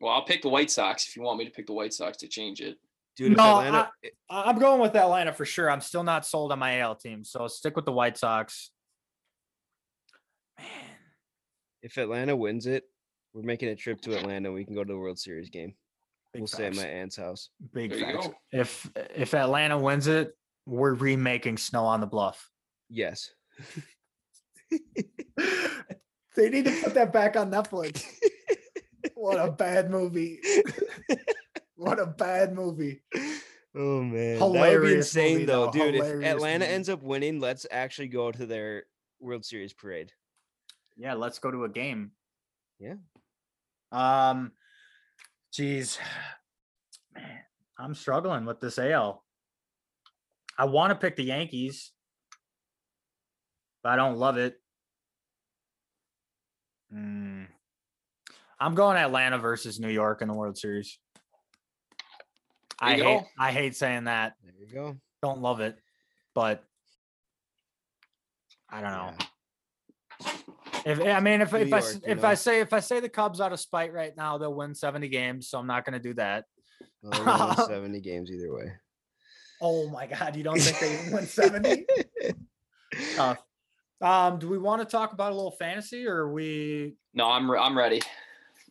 Well, I'll pick the White Sox if you want me to pick the White Sox to change it. Dude, No, Atlanta, I- I'm going with Atlanta for sure. I'm still not sold on my AL team, so stick with the White Sox. Man, if Atlanta wins it, we're making a trip to [laughs] Atlanta. We can go to the World Series game. big we'll stay at my aunt's house. Big There facts. If if Atlanta wins it, we're remaking Snow on the Bluff. Yes. [laughs] they need to put that back on Netflix. what a bad movie. [laughs] what a bad movie. Oh man, that would be Hilarious insane movie, though, though. dude. If Atlanta movie. ends up winning, let's actually go to their World Series parade. Yeah, let's go to a game. Yeah. Um, geez, [sighs] man, I'm struggling with this AL. I want to pick the Yankees, but I don't love it. Hmm. I'm going Atlanta versus New York in the World Series. I hate, go. I hate saying that. There you go. Don't love it, but I don't know. Yeah. If I mean, if New if I York, s- you if know? I say if I say the Cubs out of spite right now, they'll win seventy games. So I'm not going to do that. Well, win [laughs] Seventy games either way. Oh my God, you don't think they win seventy? [laughs] Tough. Um, do we want to talk about a little fantasy, or are we No, I'm re- I'm ready.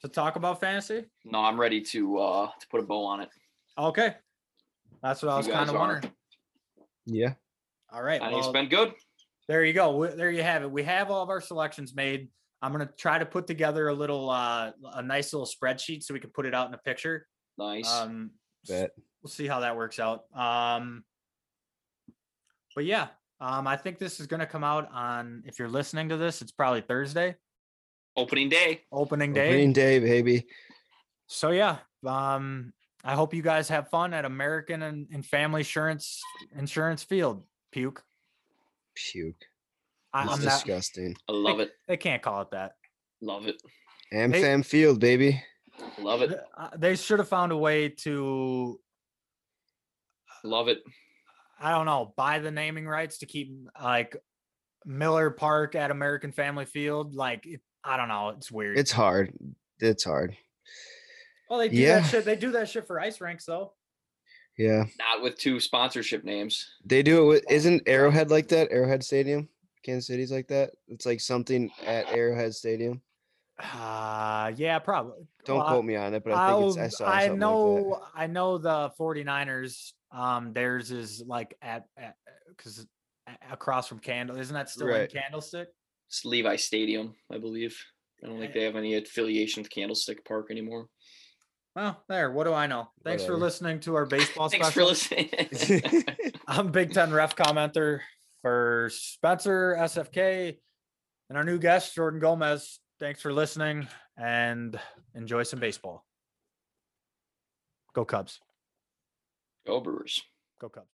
to talk about fantasy? No, I'm ready to uh to put a bow on it. Okay, that's what I was kind of wondering. yeah. All right, I think it's well, been good. There you go. We- There you have it. We have all of our selections made. I'm gonna try to put together a little, uh, a nice little spreadsheet so we can put it out in a picture. Nice. Um, s- Bet. we'll see how that works out. Um, but yeah, um, I think this is going to come out on. If you're listening to this, it's probably Thursday, Opening day. opening day. Opening day, baby. So yeah, um, I hope you guys have fun at American and, and Family Insurance Insurance Field. Puke. Puke. I, It's I'm not. disgusting. I love it. They can't call it that. Love it. AmFam Field, baby. Love it. Uh, They should have found a way to. Love it. I don't know, buy the naming rights to keep like Miller Park at American Family Field. Like, it, I don't know, it's weird. It's hard. It's hard. well, they do yeah. that shit. They do that shit for ice rinks, though. Yeah. Not with two sponsorship names. They do it with isn't Arrowhead like that? Arrowhead Stadium? Kansas City's like that? It's like something at Arrowhead Stadium. Uh yeah, probably. Don't Well, quote me on it, but I think it's I I'll- saw I something know like I know the 49ers um theirs is like at because across from Candle isn't that still in Candlestick? It's Levi Stadium, I believe. I don't think Eh. they have any affiliation with Candlestick Park anymore. Well, there. What do I know? Thanks for listening to our baseball [laughs] Thanks special. for listening. [laughs] I'm Big Ten ref commenter for Spencer SFK and our new guest Jordan Gomez. Thanks for listening and enjoy some baseball. Go Cubs. Go Brewers. Go Cubs.